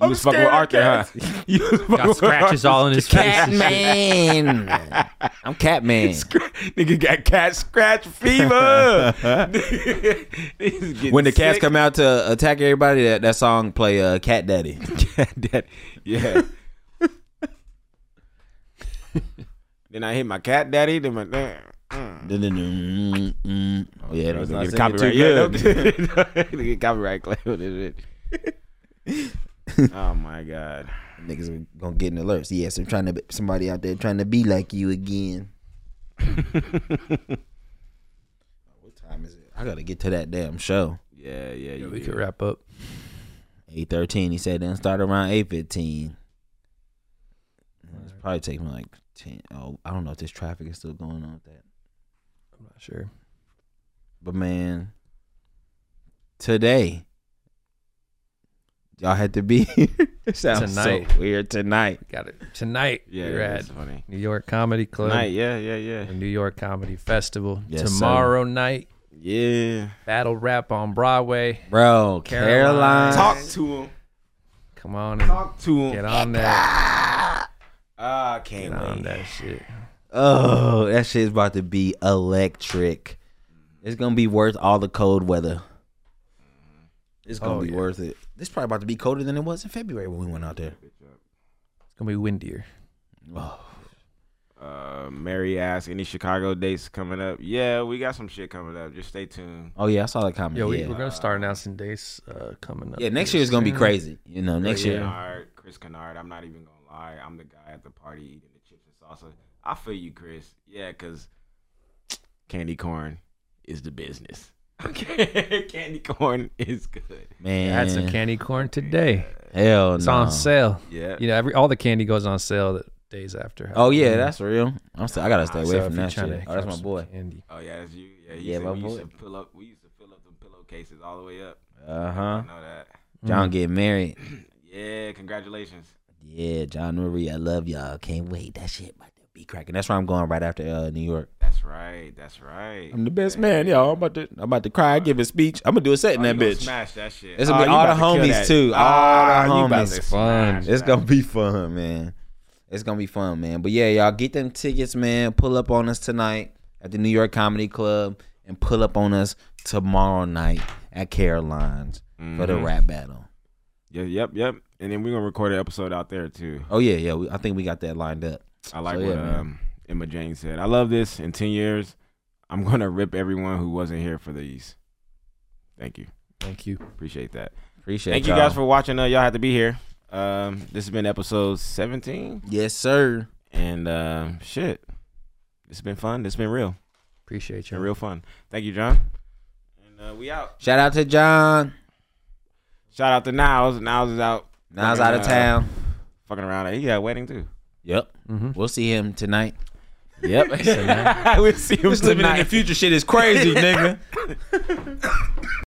You I'm was fucking with scared Arthur, huh? You got scratches Arthur. all in his face. Cat and shit. man. I'm cat man. Nigga got cat scratch fever. When the cats come out to attack everybody, that, that song play uh, Cat Daddy. Cat Daddy. Yeah. Then I hit my cat daddy. Then my mm. Mm, mm. Oh yeah, that was not Get copyright. Yeah, good. get copyright claim on this shit. oh my god. Niggas are gonna get in alerts. Yes, I'm trying to be, somebody out there trying to be like you again. what time is it? I gotta get to that damn show. Yeah, yeah. Yeah, we did. could wrap up. Eight thirteen. He said then start around eight fifteen. It's probably taking like ten. Oh, I don't know if this traffic is still going on with that. I'm not sure. But man, today y'all had to be here. Sounds Tonight. so weird tonight. Got it tonight. Yeah, we're at funny. New York Comedy Club, Tonight, yeah, yeah, yeah, the New York Comedy Festival. Yes, sir. Tomorrow night, yeah. battle rap on Broadway. Bro, Caroline. Caroline. Talk to him. Come on Talk to him. get on that. Ah, Get can't on wait. that shit. Oh, that shit's about to be electric. It's gonna be worth all the cold weather. It's gonna Oh, be yeah. worth it. This probably about to be colder than it was in February when we went out there. It's gonna be windier. Oh, Uh, Mary asked, any Chicago dates coming up? Yeah, we got some shit coming up. Just stay tuned. oh yeah, I saw the comment. Yo, we, yeah, we're gonna start announcing dates uh, coming up. yeah. Next year is gonna be crazy. You know, next Chris year. Kennard, Chris Kennard. I'm not even gonna lie. I'm the guy at the party eating the chips and salsa. I feel you, Chris. Yeah, cause candy corn is the business. Okay, candy corn is good. Man, I had some candy corn today. Hell It's no. on sale. Yeah. You know, every all the candy goes on sale the days after. Oh yeah, that's real. I'm still, I gotta stay away So from that trying shit. Oh, that's my boy. Candy. Oh yeah, that's you. Yeah, you Yeah, my we used boy. to fill up. We used to fill up them pillowcases all the way up. Uh huh. I know that. John get married. Yeah, congratulations. Yeah, John Marie, I love y'all. Can't wait. That shit about to be cracking. That's where I'm going right after uh, New York. That's right. That's right. I'm the best man, y'all. I'm about to I'm about to cry, give a speech. I'm gonna do a set in Oh, that you gonna bitch. Smash that shit. It's gonna be Oh, you all the to homies that. too. All Ah, the homies. to Fun. smash It's that. gonna be fun, man. It's gonna be fun, man. But yeah, y'all get them tickets, man. Pull up on us tonight at the New York Comedy Club and pull up on us tomorrow night at Caroline's for the Mhm. rap battle. Yeah, yep, yep. And then we're gonna record an episode out there too. Oh yeah, yeah. We, I think we got that lined up. I like So, what um, Emma Jane said. I love this. In ten years, I'm gonna rip everyone who wasn't here for these. Thank you. Thank you. Appreciate that. Appreciate Thank you guys for watching. Uh, y'all had to be here. Um, this has been episode 17, Yes, sir. and uh, shit, it's been fun. It's been real. Appreciate you. real fun. Thank you, John. And uh, we out. Shout out to John. Shout out to Niles. Niles is out. Niles fucking, out of uh, town. Fucking around. He got a wedding too. Yep. Mm-hmm. We'll see him tonight. Yep. we'll see him This living in the future shit is crazy, nigga.